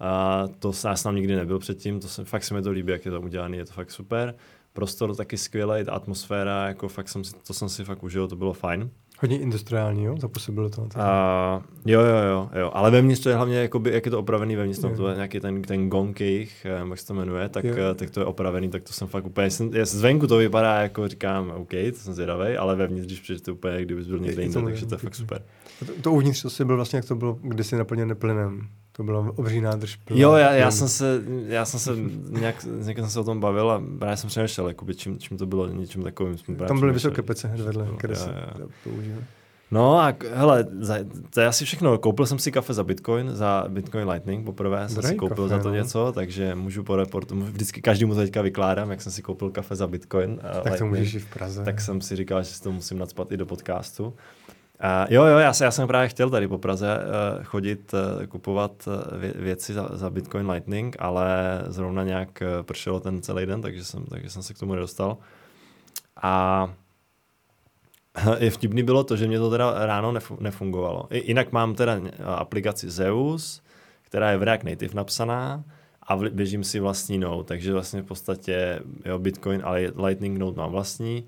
A to já jsem nikdy nebyl předtím, to se, fakt se mi to líbí, jak je to udělané, je to fakt super. Prostor taky skvělý, ta atmosféra, jako fakt jsem si, to jsem si fakt užil, to bylo fajn. Hodně industriální, jo? Zapůsobilo to na to. Uh, jo, jo, jo, jo, ale vevnitř to je hlavně, jakoby, jak je to opravený vevnitř, tam to je nějaký ten, ten gong jejich, eh, jak se to jmenuje, tak, eh, tak to je opravený, tak to jsem fakt úplně, jsem, zvenku to vypadá jako říkám, OK, to jsem zvědavý, ale vevnitř, když přijde to úplně, kdyby byl někde jinde, takže to je fakt super. To, to uvnitř to si byl vlastně, jak to bylo kdysi naplněné plynem. To bylo obří nádrž. Plná, jo, já, já, jsem se, já jsem se nějak, nějak jsem se o tom bavil a právě jsem přemýšlel, jakoby, čím, čím to bylo, něčím takovým. Tam byly vysoké pece hned vedle, které se používaly. No a hele, za, to je asi všechno. Koupil jsem si kafe za Bitcoin, za Bitcoin Lightning poprvé jsem si koupil kafe, za to no. něco, takže můžu po reportu, vždycky každému to teďka vykládám, jak jsem si koupil kafe za Bitcoin. Tak Lightning, to můžeš i v Praze. Tak jsem si říkal, že si to musím nadspat i do podcastu. Uh, jo, jo, já, já jsem právě chtěl tady po Praze uh, chodit, uh, kupovat vě, věci za, za Bitcoin Lightning, ale zrovna nějak uh, pršelo ten celý den, takže jsem, takže jsem se k tomu nedostal. A je vtipný bylo to, že mě to teda ráno nefungovalo. I, jinak mám teda aplikaci Zeus, která je v React Native napsaná a běžím si vlastní node, takže vlastně v podstatě jo, Bitcoin, ale Lightning node mám vlastní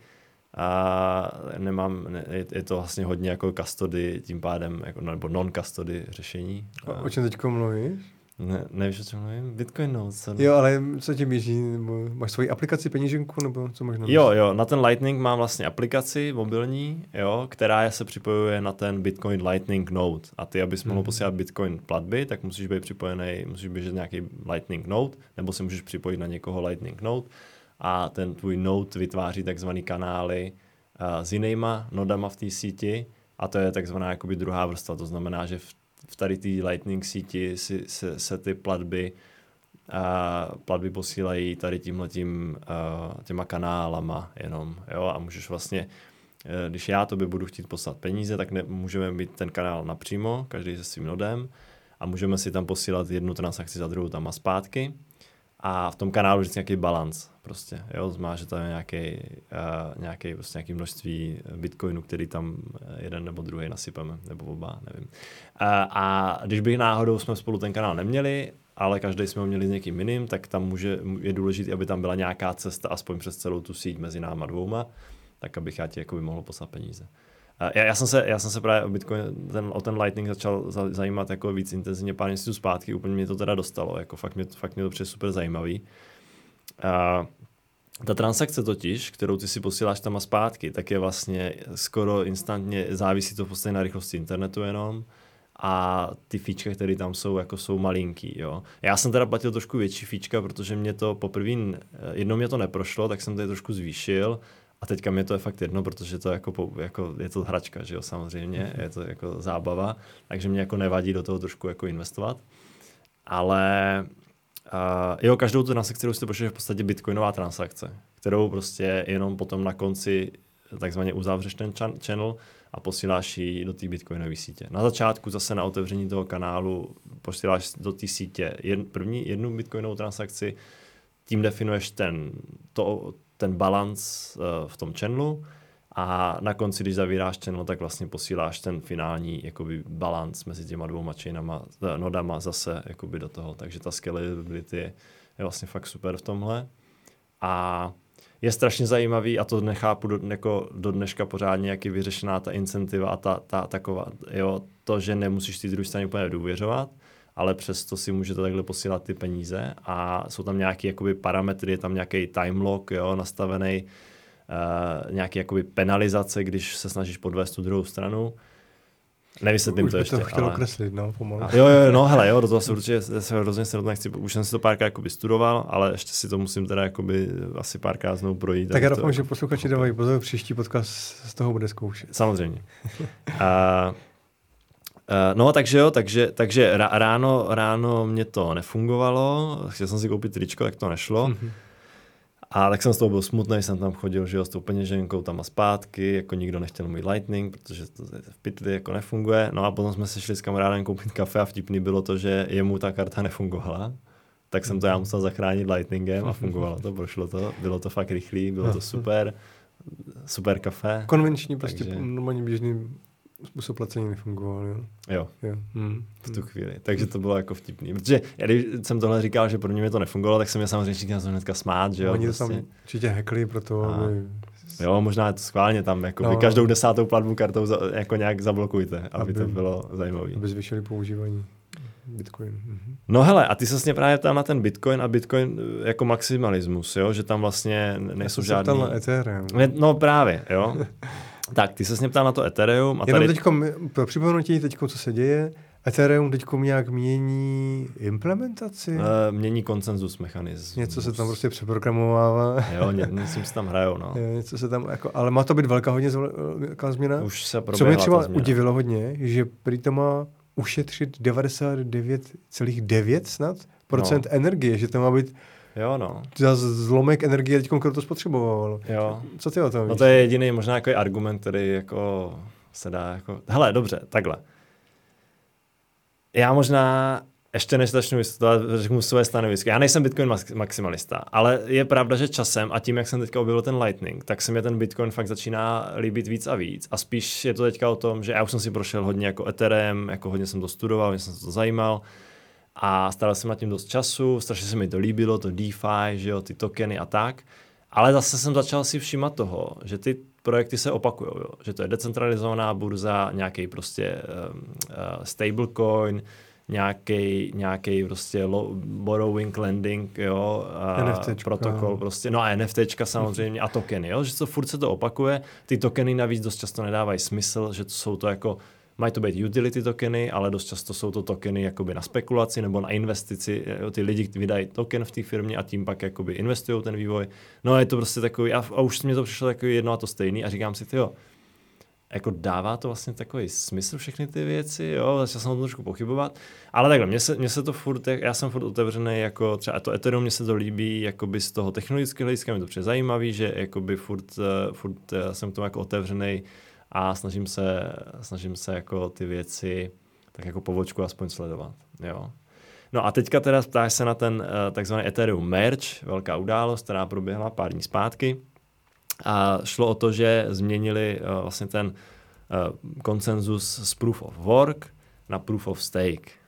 a nemám, ne, je to vlastně hodně jako custody, tím pádem, jako, nebo non-custody řešení. A o čem teď mluvíš? Ne, nevíš, o čem mluvím? Bitcoin no, co Jo, ale co ti běží? Nebo máš svoji aplikaci peněženku, nebo co možná? Jo, jo, na ten Lightning mám vlastně aplikaci mobilní, jo, která se připojuje na ten Bitcoin Lightning Node. A ty, abys mohl hmm. posílat Bitcoin platby, tak musíš být připojený, musíš běžet nějaký Lightning Node, nebo si můžeš připojit na někoho Lightning Node a ten tvůj node vytváří takzvané kanály uh, s jinýma nodama v té síti a to je takzvaná jakoby druhá vrstva. To znamená, že v v tady té Lightning síti si, se, se ty platby a platby posílají tady tímhletím uh, těma kanálama jenom, jo, a můžeš vlastně, když já tobě budu chtít poslat peníze, tak ne, můžeme mít ten kanál napřímo, každý se svým nodem a můžeme si tam posílat jednu transakci za druhou tam a zpátky. A v tom kanálu vždycky nějaký balans prostě, jo, zmá, že tam je nějaký, uh, nějaký, prostě nějaký množství bitcoinu, který tam jeden nebo druhý nasypeme, nebo oba, nevím. Uh, a když bych náhodou jsme spolu ten kanál neměli, ale každý jsme ho měli s někým jiným, tak tam může, je důležité, aby tam byla nějaká cesta aspoň přes celou tu síť mezi náma dvouma, tak abych já ti jakoby mohl poslat peníze. Já, já, jsem se, já jsem se právě o Bitcoin, ten, o ten Lightning začal zajímat jako víc intenzivně pár měsíců zpátky, úplně mě to teda dostalo, jako fakt mě, fakt mě to přijde super zajímavý. A ta transakce totiž, kterou ty si posíláš tam a zpátky, tak je vlastně skoro instantně, závisí to v podstatě na rychlosti internetu jenom a ty fíčka, které tam jsou, jako jsou malinký, jo. Já jsem teda platil trošku větší fíčka, protože mě to poprvé, jednou mě to neprošlo, tak jsem to trošku zvýšil a teďka mě to je fakt jedno, protože to jako, jako je to hračka, že jo, samozřejmě, je to jako zábava, takže mě jako nevadí do toho trošku jako investovat. Ale uh, jo, každou tu transakci, kterou si pošleš, je v podstatě bitcoinová transakce, kterou prostě jenom potom na konci takzvaně uzavřeš ten channel a posíláš ji do té bitcoinové sítě. Na začátku zase na otevření toho kanálu posíláš do té sítě jed, první jednu bitcoinovou transakci, tím definuješ ten, to, ten balans uh, v tom channelu a na konci, když zavíráš channel, tak vlastně posíláš ten finální jakoby balans mezi těma dvouma chainama, eh, nodama zase jakoby do toho. Takže ta scalability je, je vlastně fakt super v tomhle. A je strašně zajímavý a to nechápu do, jako do dneška pořádně, jak je vyřešená ta incentiva a ta, ta taková, jo, to, že nemusíš ty druhé straně úplně důvěřovat, ale přesto si můžete takhle posílat ty peníze a jsou tam nějaké parametry, je tam nějaký time lock jo, nastavený, nějaký jakoby penalizace, když se snažíš podvést tu druhou stranu. Nevysvětlím už to ještě. to chtěl ale... okreslit, no, pomalu. Jo, jo, no, hele, jo, do toho se určitě se hrozně se nechci, už jsem si to párkrát jakoby studoval, ale ještě si to musím teda jakoby asi párkrát znovu projít. Tak já doufám, že posluchači dávají pozor, příští podcast z toho bude zkoušet. Samozřejmě. A, Uh, no, takže jo, takže, takže ráno, ráno mě to nefungovalo, chtěl jsem si koupit tričko, tak to nešlo. Mm-hmm. A tak jsem z toho byl smutný, jsem tam chodil, že jo, s tou peněženkou tam a zpátky, jako nikdo nechtěl můj Lightning, protože to v pytli jako nefunguje. No a potom jsme se šli s kamarádem koupit kafe a vtipný bylo to, že jemu ta karta nefungovala. Tak jsem to já musel zachránit Lightningem a fungovalo to, prošlo to, bylo to fakt rychlý, bylo to super, super kafe. Konvenční, prostě takže... normálně běžný způsob placení nefungoval, jo. Jo, jo. Hmm. v tu chvíli. Takže to bylo jako vtipný. Protože já, když jsem tohle říkal, že pro mě to nefungovalo, tak jsem mě samozřejmě říkal, že hnedka smát, že jo. Oni to prostě. tam určitě hackli pro to, A- aby... Jo, možná je to schválně tam, jako No. vy každou desátou platbu kartou za, jako nějak zablokujte, aby, to Aby- bylo zajímavé. aby zvýšili používání Bitcoin. Mhm. No hele, a ty se mě právě ptal na ten Bitcoin a Bitcoin eh, jako maximalismus, jo, že tam vlastně Já nejsou jsem se žádný... ptal na Ethereum. Ne, No právě, jo. tak, ty se mě ptal na to Ethereum a Jenom tady... teďko, pro připomenutí teďko, co se děje, Ethereum teďko nějak mění implementaci? Uh, mění konsenzus mechanismus. Něco se tam prostě přeprogramovává. Jo, ně, něco si tam hrajou, no. Jo, Něco se tam, jako, ale má to být velká hodně velká změna. Už se Co mě třeba udivilo hodně, že prý to má ušetřit 99,9 snad procent No. energie, že to má být Jo, no. za zlomek energie, teď to spotřebovalo. Jo. Co ty o tom No víš? to je jediný možná jako argument, který jako se dá jako... Hele, dobře, takhle. Já možná ještě než začnu vystupovat, řeknu své stanovisko. Já nejsem Bitcoin max- maximalista, ale je pravda, že časem a tím, jak jsem teďka objevil ten Lightning, tak se mi ten Bitcoin fakt začíná líbit víc a víc. A spíš je to teďka o tom, že já už jsem si prošel hodně jako Ethereum, jako hodně jsem to studoval, hodně jsem se to zajímal a staral jsem nad tím dost času, strašně se mi to líbilo, to DeFi, že jo, ty tokeny a tak. Ale zase jsem začal si všímat toho, že ty projekty se opakují, jo? že to je decentralizovaná burza, nějaký prostě um, uh, stablecoin, nějaký nějaký prostě lo, borrowing lending, jo, a NFTčka. protokol prostě, no a NFTčka samozřejmě a tokeny, jo, že to furt se to opakuje, ty tokeny navíc dost často nedávají smysl, že to jsou to jako Mají to být utility tokeny, ale dost často jsou to tokeny jakoby na spekulaci nebo na investici. Jo, Ty lidi vydají token v té firmě a tím pak jakoby investují ten vývoj. No je to prostě takový, a, a už mě to přišlo takový jedno a to stejný a říkám si, jo, jako dává to vlastně takový smysl všechny ty věci, jo, začal jsem o tom trošku pochybovat, ale takhle, mně se, mně se to furt, já jsem furt otevřený, jako třeba to Ethereum, mně se to líbí, jakoby z toho technologického hlediska, mi to přijde zajímavý, že jakoby furt, eh, furt eh, jsem k tomu jako otevřený a snažím se, snažím se jako ty věci tak jako po vočku aspoň sledovat, jo. No a teďka teda ptáš se na ten uh, takzvaný Ethereum Merge, velká událost, která proběhla pár dní zpátky. A šlo o to, že změnili uh, vlastně ten uh, konsenzus z Proof of Work na Proof of Stake.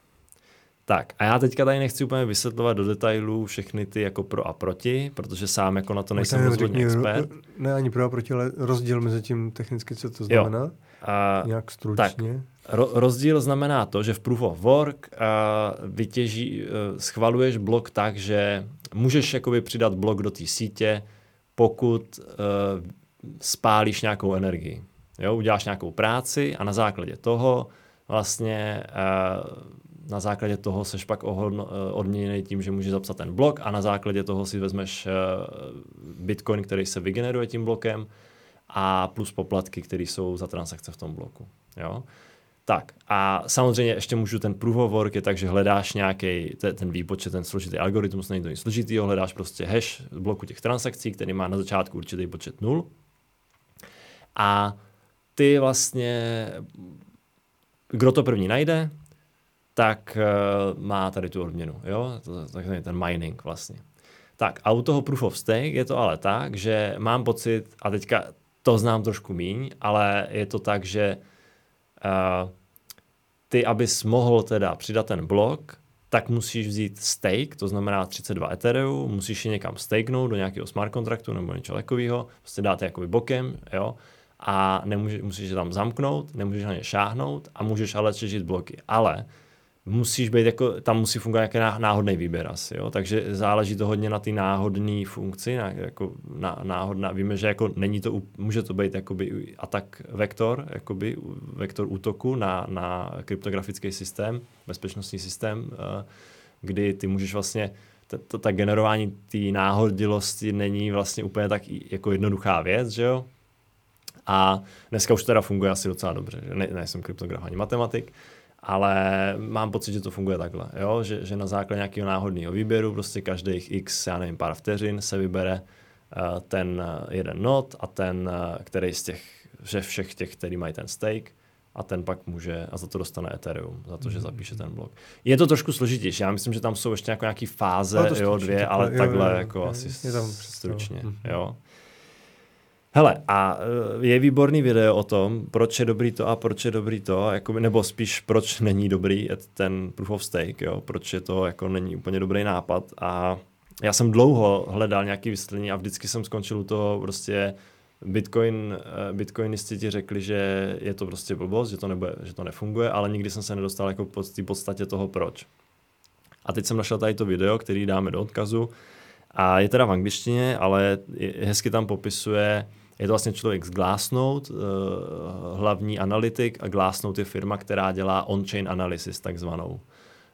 Tak a já teďka tady nechci úplně vysvětlovat do detailů všechny ty jako pro a proti, protože sám jako na to nejsem Možná rozhodně expert. Ne ani pro a proti, ale rozdíl mezi tím technicky, co to znamená. A Nějak stručně. Ro- rozdíl znamená to, že v Proof of Work uh, vytěží, uh, schvaluješ blok tak, že můžeš jakoby přidat blok do té sítě, pokud uh, spálíš nějakou energii. Jo, uděláš nějakou práci a na základě toho vlastně uh, na základě toho seš pak uh, odměněný tím, že můžeš zapsat ten blok a na základě toho si vezmeš uh, bitcoin, který se vygeneruje tím blokem a plus poplatky, které jsou za transakce v tom bloku. Jo? Tak a samozřejmě ještě můžu ten work je tak, že hledáš nějaký te, ten výpočet, ten složitý algoritmus, není to nic složitýho, hledáš prostě hash bloku těch transakcí, který má na začátku určitý počet nul. A ty vlastně, kdo to první najde, tak uh, má tady tu odměnu, jo, takzvaný ten mining vlastně. Tak a u toho proof of stake je to ale tak, že mám pocit, a teďka to znám trošku míň, ale je to tak, že uh, ty, abys mohl teda přidat ten blok, tak musíš vzít stake, to znamená 32 Ethereum, musíš je někam stakenout do nějakého smart kontraktu nebo něčeho takového, prostě dát je jakoby bokem, jo, a nemůže, musíš je tam zamknout, nemůžeš na ně šáhnout a můžeš ale čežit bloky. Ale musíš být jako, tam musí fungovat nějaký ná- náhodný výběr asi, jo? takže záleží to hodně na té náhodné funkci, na, jako na, náhodná, víme, že jako není to, může to být jakoby atak vektor, jakoby vektor útoku na, na kryptografický systém, bezpečnostní systém, eh, kdy ty můžeš vlastně, ta, generování té náhodilosti není vlastně úplně tak jako jednoduchá věc, že jo? A dneska už teda funguje asi docela dobře, že ne, nejsem kryptograf ani matematik, ale mám pocit, že to funguje takhle, jo? Že, že na základě nějakého náhodného výběru, prostě každých x, já nevím, pár vteřin se vybere uh, ten uh, jeden not a ten, uh, který z těch, že všech těch, který mají ten stake, a ten pak může, a za to dostane Ethereum, za to, že zapíše ten blok. Je to trošku složitější, já myslím, že tam jsou ještě jako nějaký fáze, Ale to jo, dvě, takhle, ale jo, takhle jo, jako jo, asi je tam stručně, Mhm. jo. Hele, a eh, je výborný video o tom, proč je dobrý to a proč je dobrý to, jakoby, nebo spíš proč není dobrý ten proof of stake, jo, proč je to jako není úplně dobrý nápad a já jsem dlouho hledal nějaký vysvětlení a vždycky jsem skončil u toho prostě Bitcoin, eh, bitcoinisti ti řekli, že je to prostě blbost, že to, nebude, že to nefunguje, ale nikdy jsem se nedostal jako pod té podstatě toho proč. A teď jsem našel tady to video, který dáme do odkazu a je teda v angličtině, ale hezky tam popisuje, je to vlastně člověk z Glassnode, eh, hlavní analytik a Glassnode je firma, která dělá on-chain analysis takzvanou.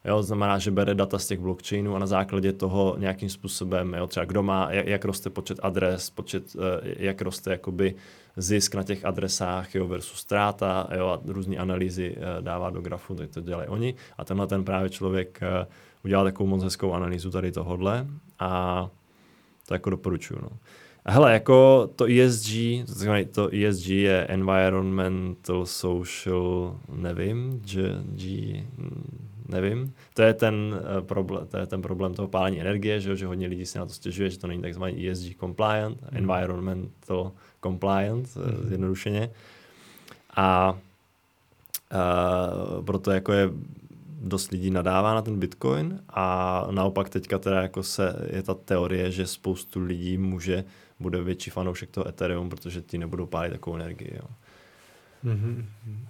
Jo, znamená, že bere data z těch blockchainů a na základě toho nějakým způsobem, jo, třeba kdo má, jak, jak roste počet adres, počet, eh, jak roste jakoby zisk na těch adresách jo, versus ztráta jo, a různé analýzy eh, dává do grafu, tak to dělají oni. A tenhle ten právě člověk udělal takovou moc hezkou analýzu tady tohodle a to jako doporučuju. No. Hele, jako to ESG, to ESG je Environmental Social, nevím, G, G nevím. To je ten, uh, problém, to je ten problém toho pálení energie, že, že hodně lidí si na to stěžuje, že to není takzvaný ESG compliant, mm. environmental compliant, mm. zjednodušeně. A uh, proto jako je dost lidí nadává na ten Bitcoin a naopak teďka teda jako se, je ta teorie, že spoustu lidí může bude větší fanoušek toho Ethereum, protože ti nebudou pálit takovou energii. Jo. Mm-hmm.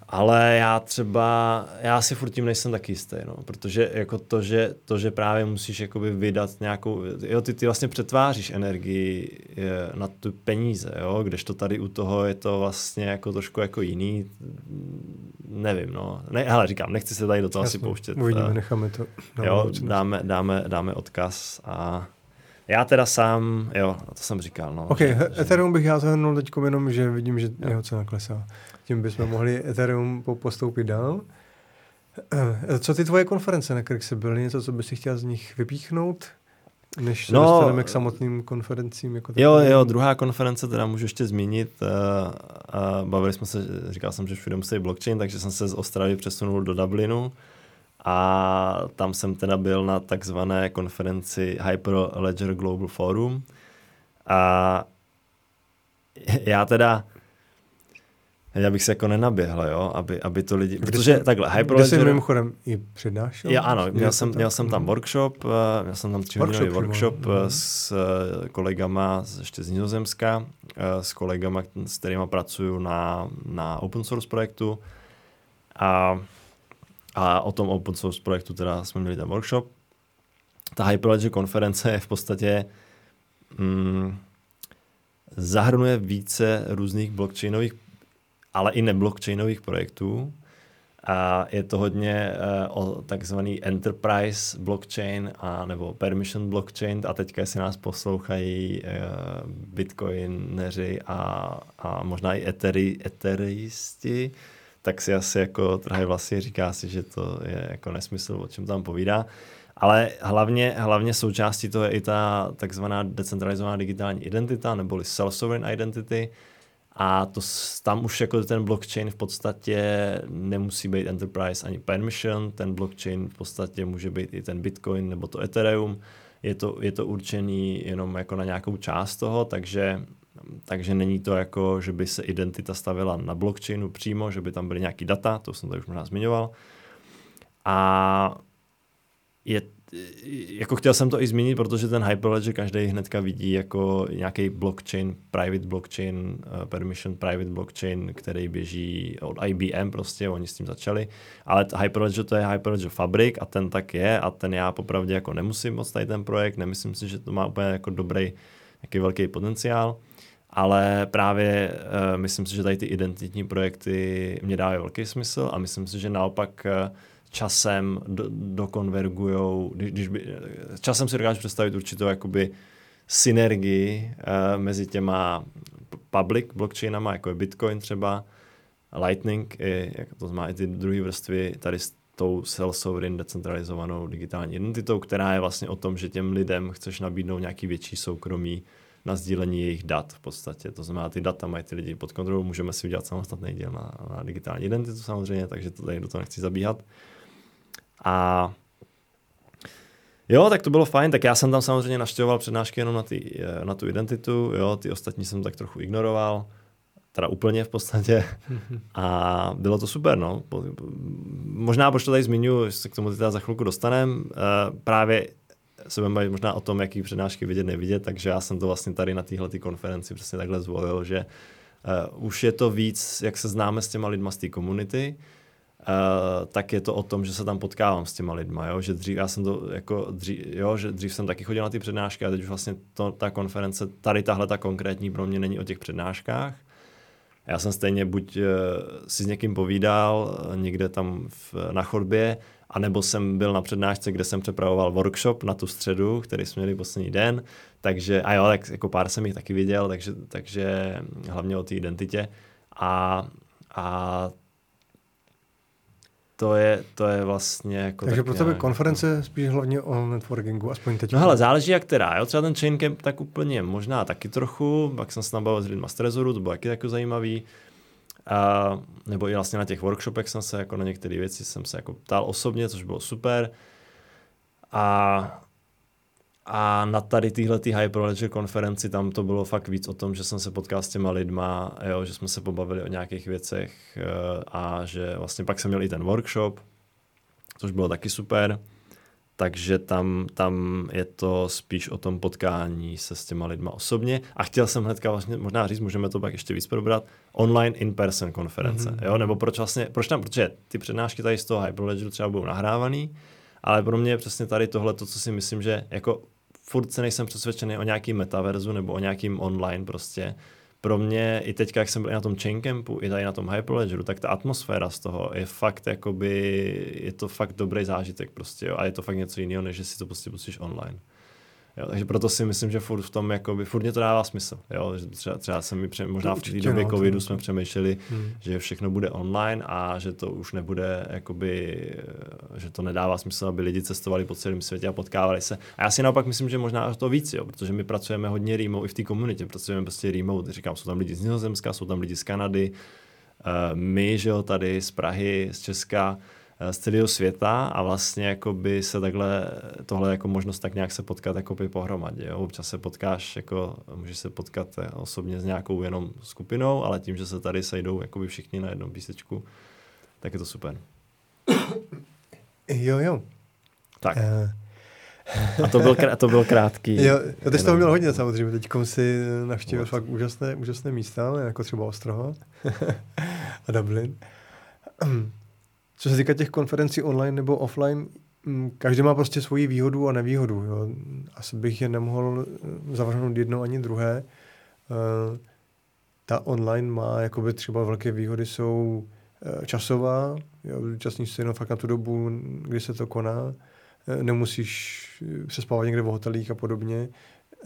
Ale já třeba, já si furt tím nejsem tak jistý, no, protože jako to, že, to, že právě musíš jakoby vydat nějakou, jo, ty, ty vlastně přetváříš energii na tu peníze, jo, kdežto tady u toho je to vlastně jako trošku jako jiný, nevím, no, ne, hele, říkám, nechci se tady do toho Jasně, asi pouštět. Uvidíme, necháme to. Jo, dáme, dáme, dáme odkaz a já teda sám, jo, to jsem říkal. No, OK, že, Ethereum bych já zahrnul teď jenom, že vidím, že jo. jeho cena klesá. Tím bychom mohli Ethereum postoupit dál. Eh, co ty tvoje konference, na kterých jsi byl? Něco, co bys si chtěl z nich vypíchnout? Než se no, dostaneme k samotným konferencím? Jako jo, jo, druhá konference teda můžu ještě zmínit. Uh, uh, bavili jsme se, říkal jsem, že všude musí blockchain, takže jsem se z Ostravy přesunul do Dublinu a tam jsem teda byl na takzvané konferenci Hyperledger Global Forum a já teda já bych se jako nenaběhl, jo, aby, aby to lidi, kde protože jsi, takhle, Hyperledger... Kde jsi mimochodem i přednášel? Já ano, měl jsem, měl jsem tam workshop, eh, měl jsem tam třihodinový workshop, workshop mm. s eh, kolegama ještě z Nizozemska, s kolegama, s kterými pracuju na, na open source projektu a a o tom open source projektu teda jsme měli ten workshop. Ta Hyperledger konference je v podstatě mm, zahrnuje více různých blockchainových, ale i neblockchainových projektů. A je to hodně uh, o takzvaný enterprise blockchain a nebo permission blockchain a teďka si nás poslouchají uh, bitcoineři a, a možná i eteri, eteristi, tak si asi jako trhají vlastně říká si, že to je jako nesmysl, o čem tam povídá. Ale hlavně, hlavně součástí toho je i ta takzvaná decentralizovaná digitální identita, neboli self-sovereign identity. A to, tam už jako ten blockchain v podstatě nemusí být enterprise ani permission, ten blockchain v podstatě může být i ten bitcoin nebo to ethereum. Je to, je to určený jenom jako na nějakou část toho, takže takže není to jako, že by se identita stavila na blockchainu přímo, že by tam byly nějaký data, to jsem tady už možná zmiňoval. A je, jako chtěl jsem to i zmínit, protože ten Hyperledger každý hnedka vidí jako nějaký blockchain, private blockchain, uh, permission private blockchain, který běží od IBM prostě, oni s tím začali, ale Hyperledger to je Hyperledger Fabric a ten tak je a ten já popravdě jako nemusím moc tady ten projekt, nemyslím si, že to má úplně jako dobrý, jaký velký potenciál ale právě uh, myslím si, že tady ty identitní projekty mě dávají velký smysl a myslím si, že naopak uh, časem do, dokonvergujou, když, když by, uh, časem si dokážu představit určitou jakoby synergii uh, mezi těma public blockchainama, jako je Bitcoin třeba, Lightning, i, jak to znamená i ty druhé vrstvy tady s tou self-sovereign decentralizovanou digitální identitou, která je vlastně o tom, že těm lidem chceš nabídnout nějaký větší soukromí na sdílení jejich dat v podstatě. To znamená, ty data mají ty lidi pod kontrolou, můžeme si udělat samostatný díl na, na digitální identitu samozřejmě, takže to tady do toho nechci zabíhat. A Jo, tak to bylo fajn, tak já jsem tam samozřejmě naštěvoval přednášky jenom na, ty, eh, na tu identitu, jo, ty ostatní jsem tak trochu ignoroval, teda úplně v podstatě a bylo to super, no. Možná, proč to tady zmiňuji, se k tomu teda za chvilku dostanem, právě se budeme bavit možná o tom, jaký přednášky vidět, nevidět, takže já jsem to vlastně tady na téhle konferenci přesně takhle zvolil, že uh, už je to víc, jak se známe s těma lidma z té komunity, Uh, tak je to o tom, že se tam potkávám s těma lidma, jo? že dřív já jsem to jako dřív, jo, že dřív jsem taky chodil na ty přednášky a teď už vlastně to, ta konference, tady tahle ta konkrétní pro mě není o těch přednáškách. Já jsem stejně buď uh, si s někým povídal uh, někde tam v, na chodbě, anebo jsem byl na přednášce, kde jsem přepravoval workshop na tu středu, který jsme měli poslední den, takže, a jo, tak jako pár jsem jich taky viděl, takže, takže hlavně o té identitě. A, a to je, to je vlastně jako Takže pro tebe konference spíš hlavně o networkingu, aspoň teď. No hele, záleží jak která, jo, třeba ten chain camp tak úplně možná taky trochu, pak jsem se nabavil s lidmi z Trezoru, to bylo taky jako zajímavý, a, nebo i vlastně na těch workshopech jsem se jako na některé věci jsem se jako ptal osobně, což bylo super. A, a na tady tyhle ty Hyperledger konferenci tam to bylo fakt víc o tom, že jsem se potkal s těma lidma, jo, že jsme se pobavili o nějakých věcech eh, a že vlastně pak jsem měl i ten workshop, což bylo taky super takže tam, tam je to spíš o tom potkání se s těma lidma osobně. A chtěl jsem hnedka vlastně, možná říct, můžeme to pak ještě víc probrat, online in-person konference. Mm-hmm. Jo? Nebo proč vlastně, proč tam, protože ty přednášky tady z toho Hyperledgeru třeba budou nahrávaný, ale pro mě je přesně tady tohle to, co si myslím, že jako furt se nejsem přesvědčený o nějakým metaverzu nebo o nějakým online prostě, pro mě i teď, jak jsem byl na tom Chaincampu, i tady na tom Hyperledgeru, tak ta atmosféra z toho je fakt jakoby, je to fakt dobrý zážitek prostě, jo, a je to fakt něco jiného, než že si to prostě pustíš online. Jo, takže proto si myslím, že furt v tom, jakoby, furt mě to dává smysl. Jo? Že třeba, třeba se mi pře- možná v té době no, covidu jsme přemýšleli, hmm. že všechno bude online a že to už nebude, jakoby, že to nedává smysl, aby lidi cestovali po celém světě a potkávali se. A já si naopak myslím, že možná to víc, jo? protože my pracujeme hodně remote i v té komunitě, pracujeme prostě remote. Říkám, jsou tam lidi z Nizozemska, jsou tam lidi z Kanady, uh, my, že jo, tady z Prahy, z Česka, z celého světa a vlastně jakoby se takhle, tohle jako možnost tak nějak se potkat jakoby pohromadě. Jo? Občas se potkáš, jako, můžeš se potkat osobně s nějakou jenom skupinou, ale tím, že se tady sejdou jakoby všichni na jednom písečku, tak je to super. Jo, jo. Tak. Uh... A to byl, krát, to byl krátký. Jo, já teď toho měl hodně samozřejmě. Teď si navštívil fakt úžasné, úžasné místa, jako třeba Ostroho a Dublin. Co se týká těch konferencí online nebo offline, mm, každý má prostě svoji výhodu a nevýhodu. Jo. Asi bych je nemohl eh, zavrhnout jedno ani druhé. Uh, ta online má jakoby třeba velké výhody jsou uh, časová, jo, se jenom fakt na tu dobu, kdy se to koná, nemusíš přespávat někde v hotelích a podobně,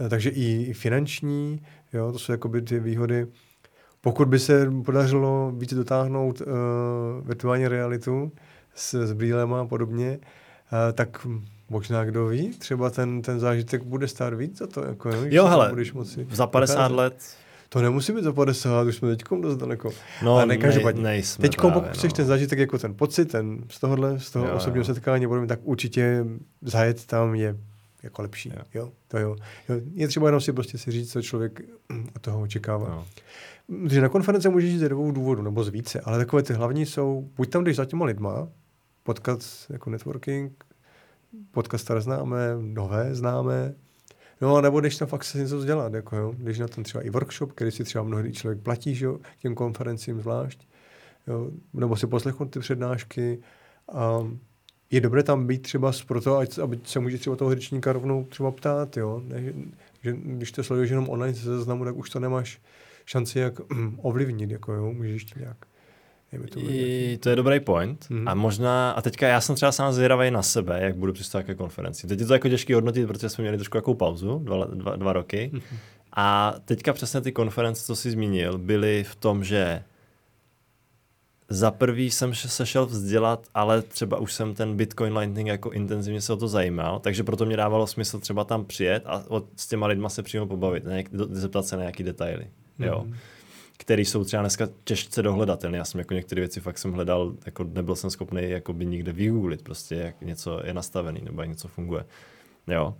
takže i, i finanční, jo, to jsou jakoby ty výhody pokud by se podařilo více dotáhnout uh, virtuální realitu s, s brýlema a podobně, uh, tak možná kdo ví, třeba ten, ten zážitek bude stát víc za to. Jako, no, jo, hele, budeš moci za 50 dokázat. let to nemusí být za 50, už jsme teďkom dost daleko. No, Ale ne, každopádně. Teďkom, pokud no. chceš ten zážitek jako ten pocit, ten z tohohle, z toho jo, osobního jo. setkání, budeme, tak určitě zajet tam je jako lepší. Jo. jo. to jo. jo. Je třeba jenom si prostě si říct, co člověk od toho očekává. Jo. Že na konference můžeš jít ze dvou důvodů, nebo z více, ale takové ty hlavní jsou, buď tam jdeš za těma lidma, potkat jako networking, potkat staré známé, nové známé, no a nebo jdeš tam fakt se něco vzdělat, jako jo, když na ten třeba i workshop, který si třeba mnohdy člověk platí, že jo, těm konferencím zvlášť, jo, nebo si poslechnout ty přednášky a je dobré tam být třeba proto, ať, aby se může třeba toho řečníka rovnou třeba ptát, jo, ne, že když to sleduješ jenom online se seznamu, tak už to nemáš šanci, jak ovlivnit, jako jo, můžeš tím nějak. To, I, to je dobrý point. Mm. A možná, a teďka já jsem třeba sám zvědavý na sebe, jak budu přistupovat ke konferenci. Teď je to jako těžké hodnotit, protože jsme měli trošku jakou pauzu, dva, dva, dva roky. Mm. A teďka přesně ty konference, co jsi zmínil, byly v tom, že za prvý jsem se šel vzdělat, ale třeba už jsem ten Bitcoin Lightning jako intenzivně se o to zajímal, takže proto mě dávalo smysl třeba tam přijet a s těma lidma se přímo pobavit, nějak, zeptat se na nějaký detaily. Mm. Jo který jsou třeba dneska těžce dohledatelné. Já jsem jako některé věci fakt jsem hledal, jako nebyl jsem schopný jako by nikde vygooglit prostě, jak něco je nastavený nebo jak něco funguje. jo.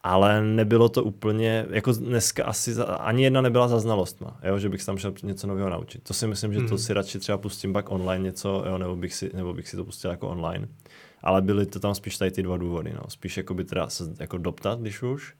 Ale nebylo to úplně, jako dneska asi za, ani jedna nebyla za znalostma, jo, že bych se tam šel něco nového naučit. To si myslím, že to Mhm. si radši třeba pustím pak online něco, jo, nebo, bych si, nebo bych si to pustil jako online. Ale byly to tam spíš tady ty dva důvody, no. Spíš jako by teda se jako doptat, když už,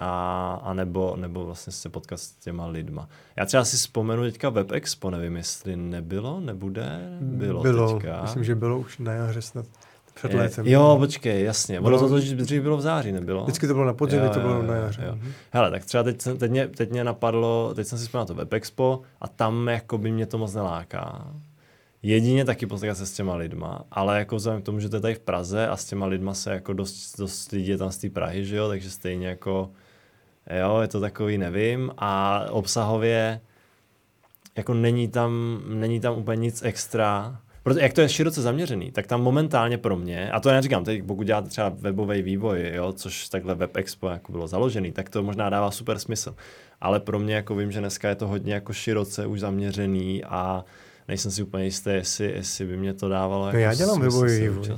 a, a nebo, nebo vlastně se potkat s těma lidma. Já třeba si vzpomenu teďka Web Expo, nevím, jestli nebylo, nebude, bylo, bylo teďka. myslím, že bylo už na jaře snad před létem. Jo, počkej, jasně. Ono Bylo- to totiž dřív bylo v září, nebylo? Vždycky to bylo na podzim, to bylo jo, na jaře. jo. Mhm. Hele, tak třeba teď, teď, mě, teď mě napadlo, teď jsem si vzpomněl na to Web Expo a tam jako by mě to moc neláká. Jedině taky potkat se s těma lidma, ale jako vzhledem k tomu, že to je tady v Praze a s těma lidma se jako dost, dost lidí je tam z té Prahy, že jo, takže stejně jako, jo, je to takový, nevím, a obsahově jako není tam, není tam úplně nic extra, protože jak to je široce zaměřený, tak tam momentálně pro mě, a to já neříkám, teď pokud děláte třeba webový vývoj, jo, což takhle Web Expo jako bylo založený, tak to možná dává super smysl. Ale pro mě jako vím, že dneska je to hodně jako široce už zaměřený a nejsem si úplně jistý, jestli, jestli by mě to dávalo. No jako já dělám webový vývoj.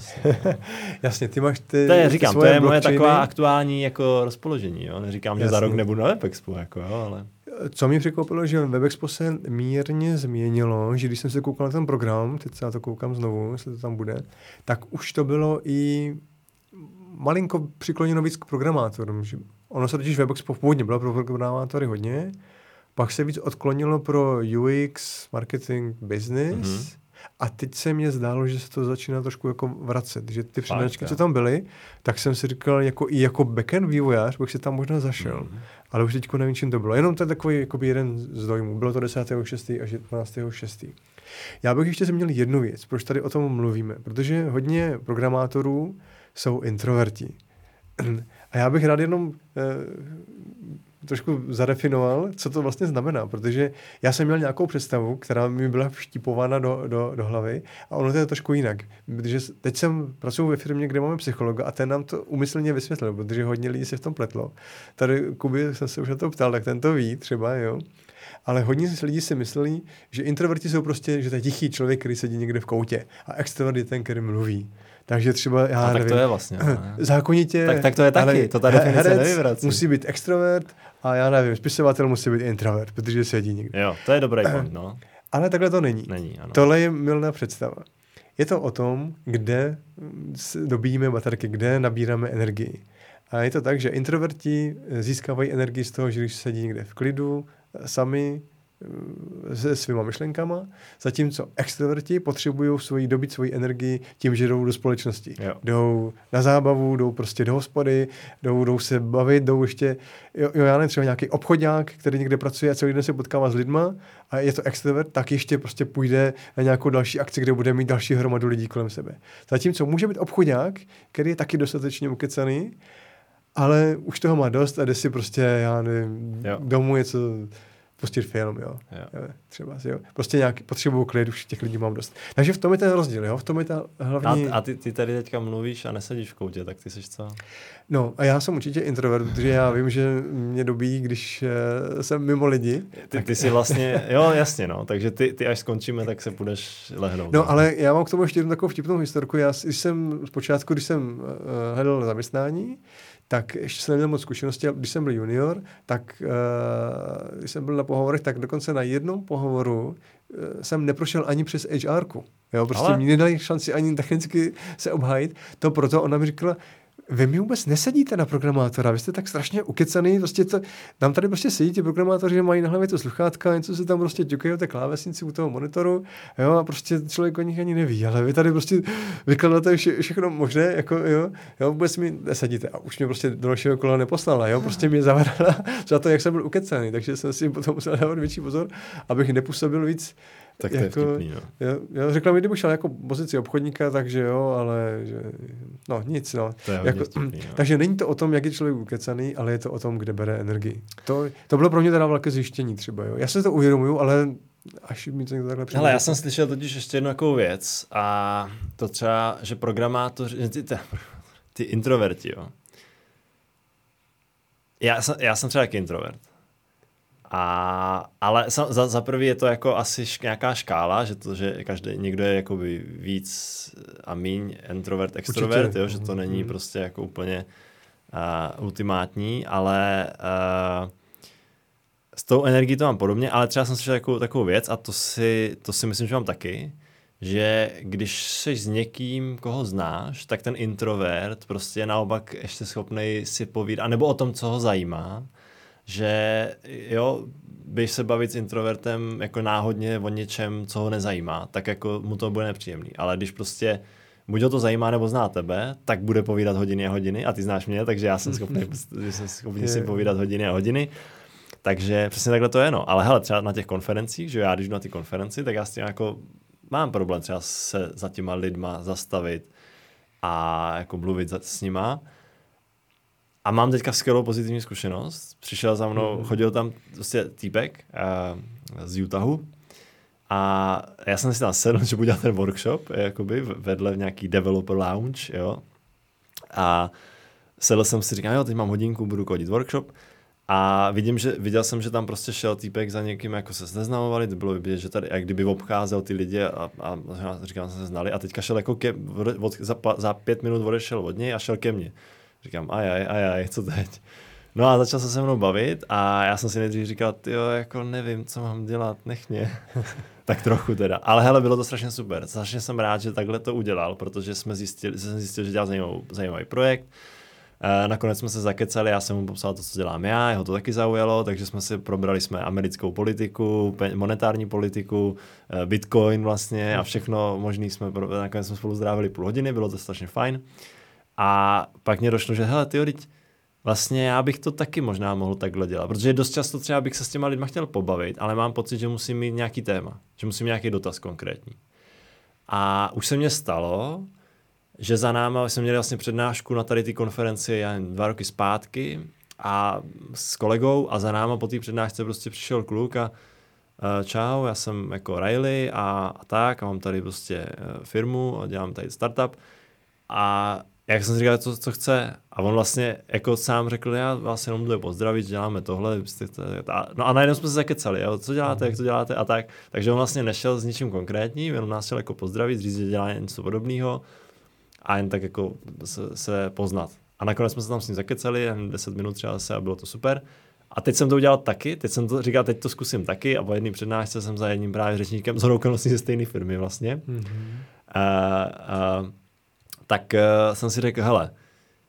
Jasně, ty máš ty, To je, ty říkám, to svoje je moje blockchainy. taková aktuální jako rozpoložení, jo. Neříkám, že za Jasně. rok nebudu na Web Expo, jako jo, ale... Co mě překvapilo, že WebExpo se mírně změnilo, že když jsem se koukal na ten program, teď se na to koukám znovu, jestli to tam bude, tak už to bylo i malinko přikloněno víc k programátorům. Že ono se totiž WebExpo původně bylo pro programátory hodně, pak se víc odklonilo pro UX, marketing, business Mhm. mm-hmm. a teď se mně zdálo, že se to začíná trošku jako vracet, že ty přednášky, co tam byly, tak jsem si říkal, jako i jako backend vývojář bych si tam možná zašel. Mhm. Ale už teď nevím, čím to bylo. Jenom to je takový jakoby jeden z dojmů. Bylo to 10.6. až 12.6. Já bych ještě zmínil jednu věc, proč tady o tom mluvíme. Protože hodně programátorů jsou introverti. A já bych rád jenom eh, trošku zadefinoval, co to vlastně znamená, protože já jsem měl nějakou představu, která mi byla vštípována do, do, do hlavy a ono to je trošku jinak. Protože teď jsem pracuji ve firmě, kde máme psychologa a ten nám to umyslně vysvětlil, protože hodně lidí se v tom pletlo. Tady Kuby jsem se už na to ptal, tak ten to ví třeba, jo. Ale hodně lidí si myslí, že introverti jsou prostě, že to je tichý člověk, který sedí někde v koutě a extrovert je ten, který mluví. Takže třeba, já A tak nevím, to je vlastně. ne? zákonitě... Tak- tak to je taky, ale to ta definice nevyvrací. musí být extrovert a já nevím, spisovatel musí být introvert, protože sedí někde. Jo, to je dobrý point, no. Ale takhle to není. Není, ano. Tohle je milná představa. Je to o tom, kde dobíjíme baterky, kde nabíráme energii. A je to tak, že introverti získávají energii z toho, že když sedí někde v klidu, eh, sami se svýma myšlenkama, zatímco extroverti potřebují svoji, dobít svoji energii tím, že jdou do společnosti. Jo. Jdou na zábavu, jdou prostě do hospody, jdou, jdou se bavit, jdou ještě, jo, jo já nevím, třeba nějaký obchodák, který někde pracuje a celý den se potkává s lidma a je to extrovert, tak ještě prostě půjde na nějakou další akci, kde bude mít další hromadu lidí kolem sebe. Zatímco může být obchodák, který je taky dostatečně ukecaný, ale už toho má dost a jde si prostě, já nevím, Jo. domů něco pustit film, jo. Jo. Jo, Třeba, jo. Prostě nějaký potřebuju klid, už těch lidí mám dost. Takže v tom je ten rozdíl, jo. V tom je ta hlavní... A, a ty, ty tady teďka mluvíš a nesedíš v koutě, tak ty jsi co? No a já jsem určitě introvert, protože já vím, že mě dobí, když uh, jsem mimo lidi. Ty, ty jsi vlastně, jo jasně no, takže ty, ty až skončíme, tak se půjdeš lehnout. No ale já mám k tomu ještě jednu takovou vtipnou historku. Já, jsem zpočátku, když jsem uh, hledal zaměstnání, tak ještě jsem neměl moc zkušenosti, když jsem byl junior, tak uh, když jsem byl na pohovorech, tak dokonce na jednom pohovoru uh, jsem neprošel ani přes HR. Jo, prostě Ale- ale... mi nedali šanci ani technicky se obhájit. To proto ona mi říkala, vy mi vůbec nesedíte na programátora, vy jste tak strašně ukecaný, prostě to, nám tady prostě sedí ti programátoři, že mají na hlavě to sluchátka, něco se tam prostě ťukají o té klávesnici u toho monitoru, jo, a prostě člověk o nich ani neví, ale vy tady prostě vykladáte vše, všechno možné, jako jo, jo, vůbec mi nesedíte. A už mě prostě do našeho kola neposlala, jo, prostě mě zavřela za to, jak jsem byl ukecaný, takže jsem si potom musel dávat větší pozor, abych nepůsobil víc tak to je jako- vtipný, no. Jo, jo, řekla mi, kdyby šel jako pozici obchodníka, takže jo, ale že, no nic, no. To je hodně Jako, vtipný, no. takže není to o tom, jak je člověk ukecaný, ale je to o tom, kde bere energii. To, to bylo pro mě teda velké zjištění třeba, jo. Já se to uvědomuju, ale až mi to někdo takhle přijde. Hele, já jsem slyšel totiž ještě jednu takovou věc a to třeba, že programátoři, ty, ty, ty introverti, jo. Já jsem, já jsem třeba taky introvert. A, ale za, za prvý je to jako asi šk, nějaká škála, že to, že každý, někdo je jakoby víc a míň introvert, extrovert, Určitě. jo, že to není Mhm. prostě jako úplně uh, ultimátní, ale uh, s tou energií to mám podobně, ale třeba jsem slyšel takovou, takovou věc a to si, to si myslím, že mám taky, že když jsi s někým, koho znáš, tak ten introvert prostě je naopak ještě schopný si povídat, nebo o tom, co ho zajímá, že jo, běž se bavit s introvertem jako náhodně o něčem, co ho nezajímá, tak jako mu to bude nepříjemný. Ale když prostě buď ho to zajímá nebo zná tebe, tak bude povídat hodiny a hodiny a ty znáš mě, takže já jsem schopný, jsem schopný si povídat hodiny a hodiny. Takže přesně takhle to je, no. Ale hele, třeba na těch konferencích, že já když jdu na ty konferenci, tak já s tím jako mám problém třeba se za těma lidma zastavit a jako mluvit s nima. A mám teďka skvělou pozitivní zkušenost. Přišel za mnou, mm. chodil tam prostě týpek uh, z Utahu a já jsem si tam sedl, že budu dělat ten workshop, jakoby vedle v nějaký developer lounge, jo. A sedl jsem si, říkám, jo, teď mám hodinku, budu kodit workshop. A vidím, že, viděl jsem, že tam prostě šel týpek za někým, jako se neznamovali, to bylo vidět, že tady, jak kdyby obcházel ty lidi a, a, a říkám, jsme se znali a teďka šel jako ke, od, za, za, pět minut odešel od něj a šel ke mně. Říkám, ajaj, ajaj, co teď? No a začal se se mnou bavit a já jsem si nejdřív říkal, jo, jako nevím, co mám dělat, nech mě. tak trochu teda. Ale hele, bylo to strašně super. Strašně jsem rád, že takhle to udělal, protože jsme zjistili, jsem zjistil, že dělá zajímavý, zajímavý projekt. E, nakonec jsme se zakecali, já jsem mu popsal to, co dělám já, jeho to taky zaujalo, takže jsme si probrali jsme americkou politiku, monetární politiku, e, bitcoin vlastně a všechno možný jsme, nakonec jsme spolu zdrávili půl hodiny, bylo to strašně fajn. A pak mě došlo, že hele, ty vlastně já bych to taky možná mohl takhle dělat, protože dost často třeba bych se s těma lidma chtěl pobavit, ale mám pocit, že musím mít nějaký téma, že musím mít nějaký dotaz konkrétní. A už se mně stalo, že za náma jsme měli vlastně přednášku na tady ty konferenci já dva roky zpátky a s kolegou a za náma po té přednášce prostě přišel kluk a uh, čau, já jsem jako Riley a, a tak a mám tady prostě uh, firmu a dělám tady startup a jak jsem si říkal, co, co chce. A on vlastně jako sám řekl, já vás jenom jdu pozdravit, děláme tohle. No a najednou jsme se zakecali, jo, co děláte, jak to děláte a tak. Takže on vlastně nešel s ničím konkrétním, jenom nás chtěl jako pozdravit, říct, že dělá něco podobného a jen tak jako se, se poznat. A nakonec jsme se tam s ním zakecali, jen 10 minut třeba se a bylo to super. A teď jsem to udělal taky, teď jsem to říkal, teď to zkusím taky a po jedné přednášce jsem za jedním právě řečníkem z ze stejné firmy vlastně. Mm-hmm. Uh, uh, tak uh, jsem si řekl, hele,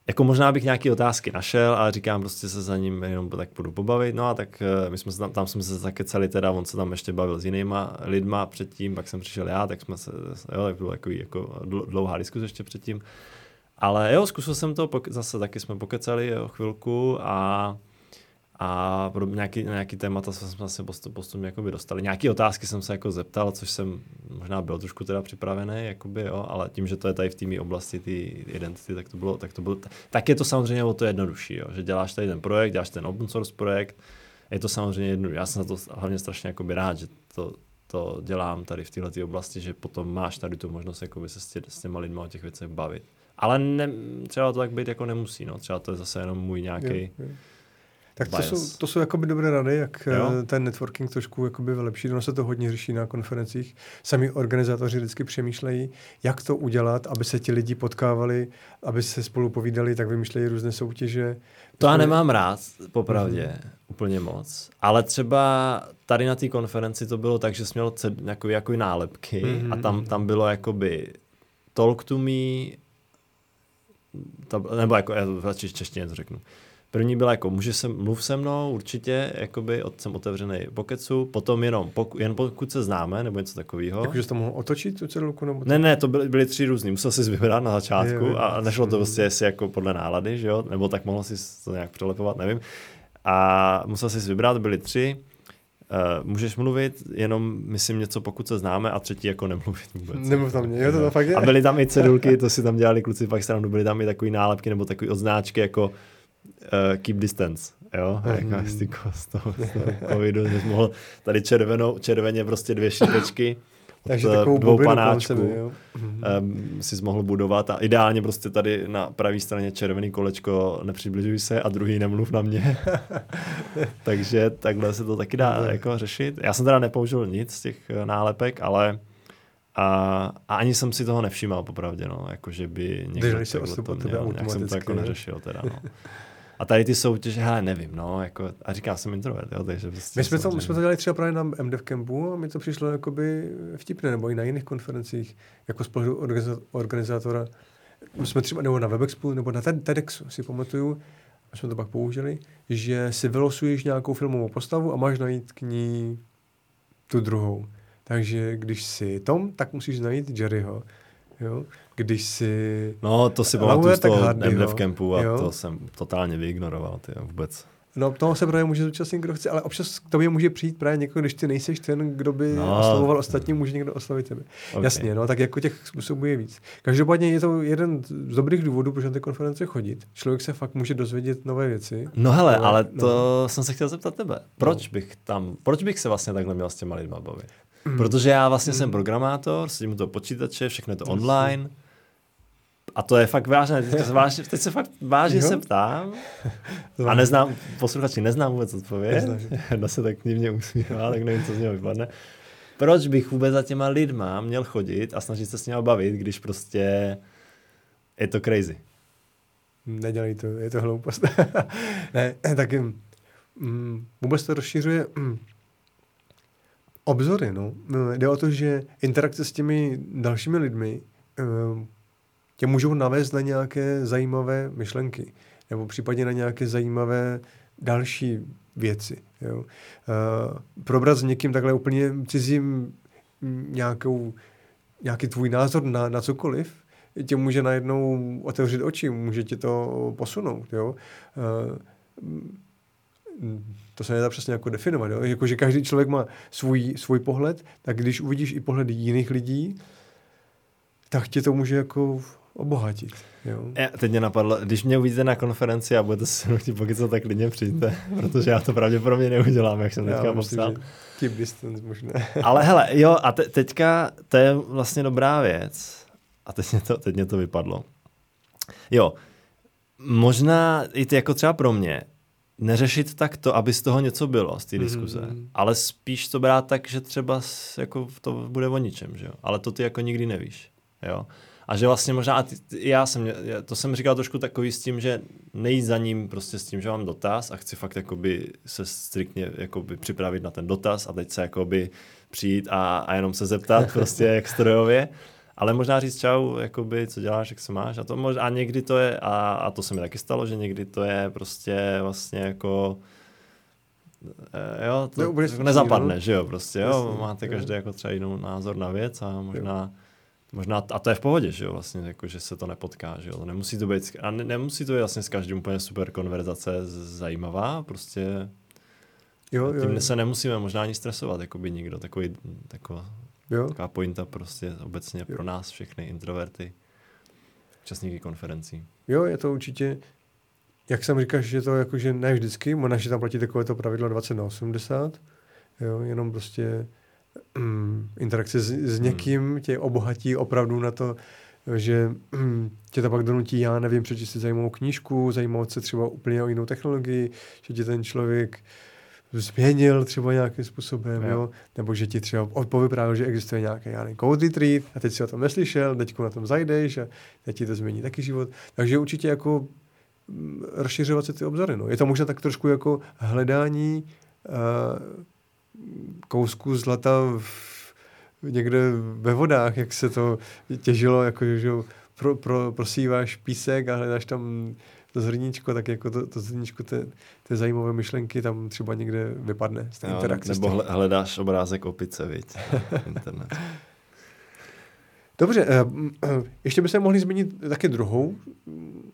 jako možná bych nějaké otázky našel a říkám prostě se za ním jenom tak budu pobavit. No a tak uh, my jsme se tam, tam jsme se zakecali teda, on se tam ještě bavil s jinýma lidma předtím, pak jsem přišel já, tak jsme se, jo, tak bylo takový jako dlouhá diskuze ještě předtím. Ale jo, zkusil jsem to, zase taky jsme pokecali jo, chvilku a a nějaký, nějaký témata jsme se postup, postupně jakoby dostali. Nějaké otázky jsem se jako zeptal, což jsem možná byl trošku teda připravený, jakoby, jo, ale tím, že to je tady v té oblasti ty identity, tak to bylo, tak to bylo, tak je to samozřejmě o to jednodušší, jo, že děláš tady ten projekt, děláš ten open source projekt, je to samozřejmě jednodušší. Já jsem na to hlavně strašně jakoby rád, že to, to dělám tady v této oblasti, že potom máš tady tu možnost jakoby se s, tě, s těma lidmi o těch věcech bavit. Ale ne, třeba to tak být jako nemusí, no. třeba to je zase jenom můj nějaký tak to jsou, to jsou jakoby dobré rady, jak jo? Eh, ten networking trošku jakoby vylepšit. Ono se to hodně řeší na konferencích. Sami organizátoři vždycky přemýšlejí, jak to udělat, aby se ti lidi potkávali, aby se spolu povídali, tak vymýšlejí různé soutěže. To já nemám rád, popravdě, mm-hmm. úplně moc. Ale třeba tady na té konferenci to bylo tak, že jsme měl jako, jako nálepky mm-hmm. a tam, tam bylo jakoby talk to me, to, nebo jako, já radši češtině to řeknu. První byla jako, může se, mluv se mnou, určitě, jakoby, od, jsem otevřený pokecu, potom jenom, poku, jen pokud se známe, nebo něco takového. Jakože jsi to mohl otočit tu cedulku? Nebo ne, ne, to byly, byly tři různý, musel si vybrat na začátku je, a nešlo to prostě jestli jako podle nálady, že jo, nebo tak mohl si to nějak přelepovat, nevím. A musel si vybrat, byly tři, Uh, můžeš mluvit, jenom myslím něco, pokud se známe, a třetí jako nemluvit vůbec. Nemluv tam mě, jo, to, to fakt je. A byly tam i cedulky, to si tam dělali kluci pak stranu, byly tam i takové nálepky nebo takové odznáčky, jako uh, keep distance, jo, mm. jako z, toho, z toho covidu, že jsi mohl tady červenou, červeně prostě dvě šipečky, takže takovou dvou panáčků um, si mohl budovat a ideálně prostě tady na pravé straně červený kolečko nepřibližuj se a druhý nemluv na mě. Takže takhle se to taky dá jako řešit. Já jsem teda nepoužil nic z těch eh, nálepek, ale A, a ani jsem si toho nevšímal, popravdě, no, jako že by někdo Drželi se od tebe nějak jsem to jako neřešil teda, no. A tady ty soutěže, hele, nevím, no, jako, a říkám, jsem introvert, jo, takže prostě My jsme, to, my jsme to dělali třeba právě na MDev Campu a mi to přišlo jakoby vtipné, nebo i na jiných konferencích, jako z pohledu organiza- organizátora. My jsme třeba, nebo na Webexpu, nebo na TED- TEDxu si pamatuju, a jsme to pak použili, že si vylosuješ nějakou filmovou postavu a máš najít k ní tu druhou. Takže když si Tom, tak musíš najít Jerryho. Jo? Když si... No, to si pamatuju z toho jo. campu a Jo. to jsem totálně vyignoroval, ty vůbec. No, toho se právě může zúčastnit, kdo chce, ale občas k tobě může přijít právě někdo, když ty nejseš ten, kdo by No. no. oslavoval ostatní, může někdo oslavit tebe. Okay. Jasně, no, tak jako těch způsobů je víc. Každopádně je to jeden z dobrých důvodů, proč na ty konference chodit. Člověk se fakt může dozvědět nové věci. No hele, Ale- ale no. to jsem se chtěl zeptat tebe. Proč bych tam, proč bych se vlastně takhle měl s těma lidma bavit? Protože já vlastně jsem programátor, sedím u toho počítače, všechno je to online. A to je fakt vážné, teď se, vážně, teď se fakt vážně Jo? se ptám. A neznám, posluchači, neznám vůbec odpověď. Jedna se tak divně usmívá, tak nevím, co z něho vypadne. Proč bych vůbec za těma lidma měl chodit a snažit se s nimi bavit, když prostě je to crazy. Nedělej to, je to hloupost. ne, taky mm, vůbec to rozšiřuje mm, obzory, no. No, Jde o to, že interakce s těmi dalšími lidmi mm, tě můžou navést na nějaké zajímavé myšlenky, nebo případně na nějaké zajímavé další věci. Jo. Uh, probrat s někým takhle úplně cizím mm, nějakou, nějaký tvůj názor na, na cokoliv, tě může najednou otevřít oči, může tě to posunout. Jo. Uh, to se nedá přesně jako definovat. Jo. Jako, že každý člověk má svůj, svůj pohled, tak když uvidíš i pohledy jiných lidí, tak tě to může jako obohatit. Jo. Já, teď mě napadlo, když mě uvidíte na konferenci a budete se chtít pokycat, tak klidně přijďte, protože já to pravděpodobně neudělám, jak jsem teďka Já myslím, popsal. keep distance možná. Ale hele, jo, a te, teďka to je vlastně dobrá věc. A teď mě to, teď mě to vypadlo. Jo, možná i ty jako třeba pro mě, neřešit tak to, aby z toho něco bylo, z té diskuze, Mhm. ale spíš to brát tak, že třeba jako to bude o ničem, že jo? Ale to ty jako nikdy nevíš, jo? A že vlastně možná, a ty, ty, já jsem, já- to jsem říkal trošku takový s tím, že nejít za ním prostě s tím, že mám dotaz a chci fakt jakoby se striktně jakoby připravit na ten dotaz a teď se jakoby přijít a, a jenom se zeptat prostě jak strojově, ale možná říct čau, jakoby, co děláš, jak se máš a to možná, a někdy to je, a, a to se mi taky stalo, že někdy to je prostě vlastně jako eh, jo, To to, nezapadne, no. že jo, prostě jo, Jasně, máte jo. každý jako třeba jinou názor na věc a možná Možná, a to je v pohodě, že jo, vlastně, jako, že se to nepotká, že jo, to nemusí to být, a ne, nemusí to být vlastně s každým úplně super konverzace zajímavá, prostě Jo, tím jo, jo. se nemusíme možná ani stresovat, jako by nikdo, takový, taková, jo. taková pointa prostě obecně pro nás všechny introverty, účastníky konferencí. Jo, je to určitě, jak jsem říkal, že to jako, že ne vždycky, možná, že tam platí takové to pravidlo 20 na 80, jo, jenom prostě mm, interakce s, s Hmm. někým tě obohatí opravdu na to, že mm, tě to pak donutí, já nevím, přečíst si zajímavou knížku, zajímat se třeba úplně o jinou technologii, že ti ten člověk změnil třeba nějakým způsobem, Jo. jo. nebo že ti třeba povyprávil, že existuje nějaký já nevím, code retreat a teď si o tom neslyšel, teď na tom zajdeš a teď ti to změní taky život. Takže určitě jako mm, rozšiřovat se ty obzory. No. Je to možná tak trošku jako hledání uh, kousku zlata v, někde ve vodách, jak se to těžilo, jako že pro, pro, prosíváš písek a hledáš tam to zrníčko, tak jako to, to zrníčko té, té zajímavé myšlenky tam třeba někde vypadne z té Jo, interakce. nebo hledáš obrázek opice, viď, internet. Dobře, eh, eh, ještě bychom mohli zmínit taky druhou,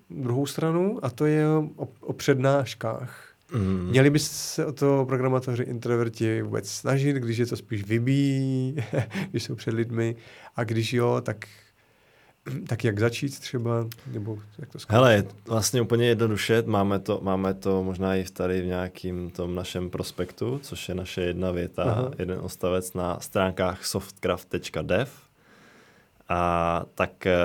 druhou stranu a to je o, o přednáškách. Mm. Měli by se o to programátoři introverti vůbec snažit, když je to spíš vybíjí, když jsou před lidmi a když jo, tak, tak jak začít třeba, nebo jak to skončit? Hele, vlastně úplně jednoduše, máme to, máme to možná i tady v nějakým tom našem prospektu, což je naše jedna věta, Aha. Aha. jeden ostavec na stránkách softcraft.dev. A tak eh,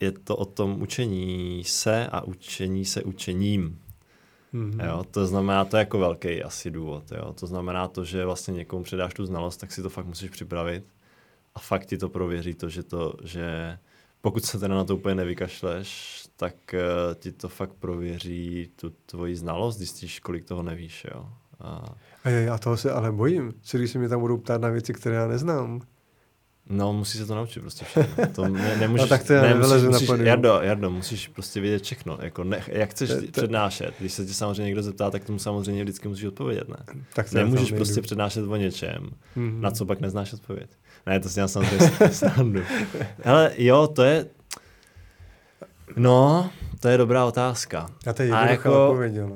je to o tom učení se a učení se učením. Mhm. Jo, to znamená, to je jako velký asi důvod. Jo. To znamená to, že vlastně někomu předáš tu znalost, tak si to fakt musíš připravit. a fakt ti to prověří to, že to, že pokud se teda na to úplně nevykašleš, tak uh, ti to fakt prověří tu tvoji znalost, zjistíš, kolik toho nevíš, jo. A... A já toho se ale bojím. Co když se mě tam budou ptát na věci, které já neznám? No, musíš se to naučit prostě všechno. To ne, nemůžeš, no, tak to já ne, musíš, na musíš, podium. Jardo, Jardo, musíš prostě vědět všechno. Jako ne, jak chceš To- to- přednášet? Když se tě samozřejmě někdo zeptá, tak tomu samozřejmě vždycky musíš odpovědět, ne? Tak to Nemůžeš tam prostě nejdu. přednášet o něčem, Mhm. na co pak neznáš odpověď. Ne, to si já samozřejmě snadnu. Ale jo, to je... No, to je dobrá otázka. Já to je A jako- odpověď, ale...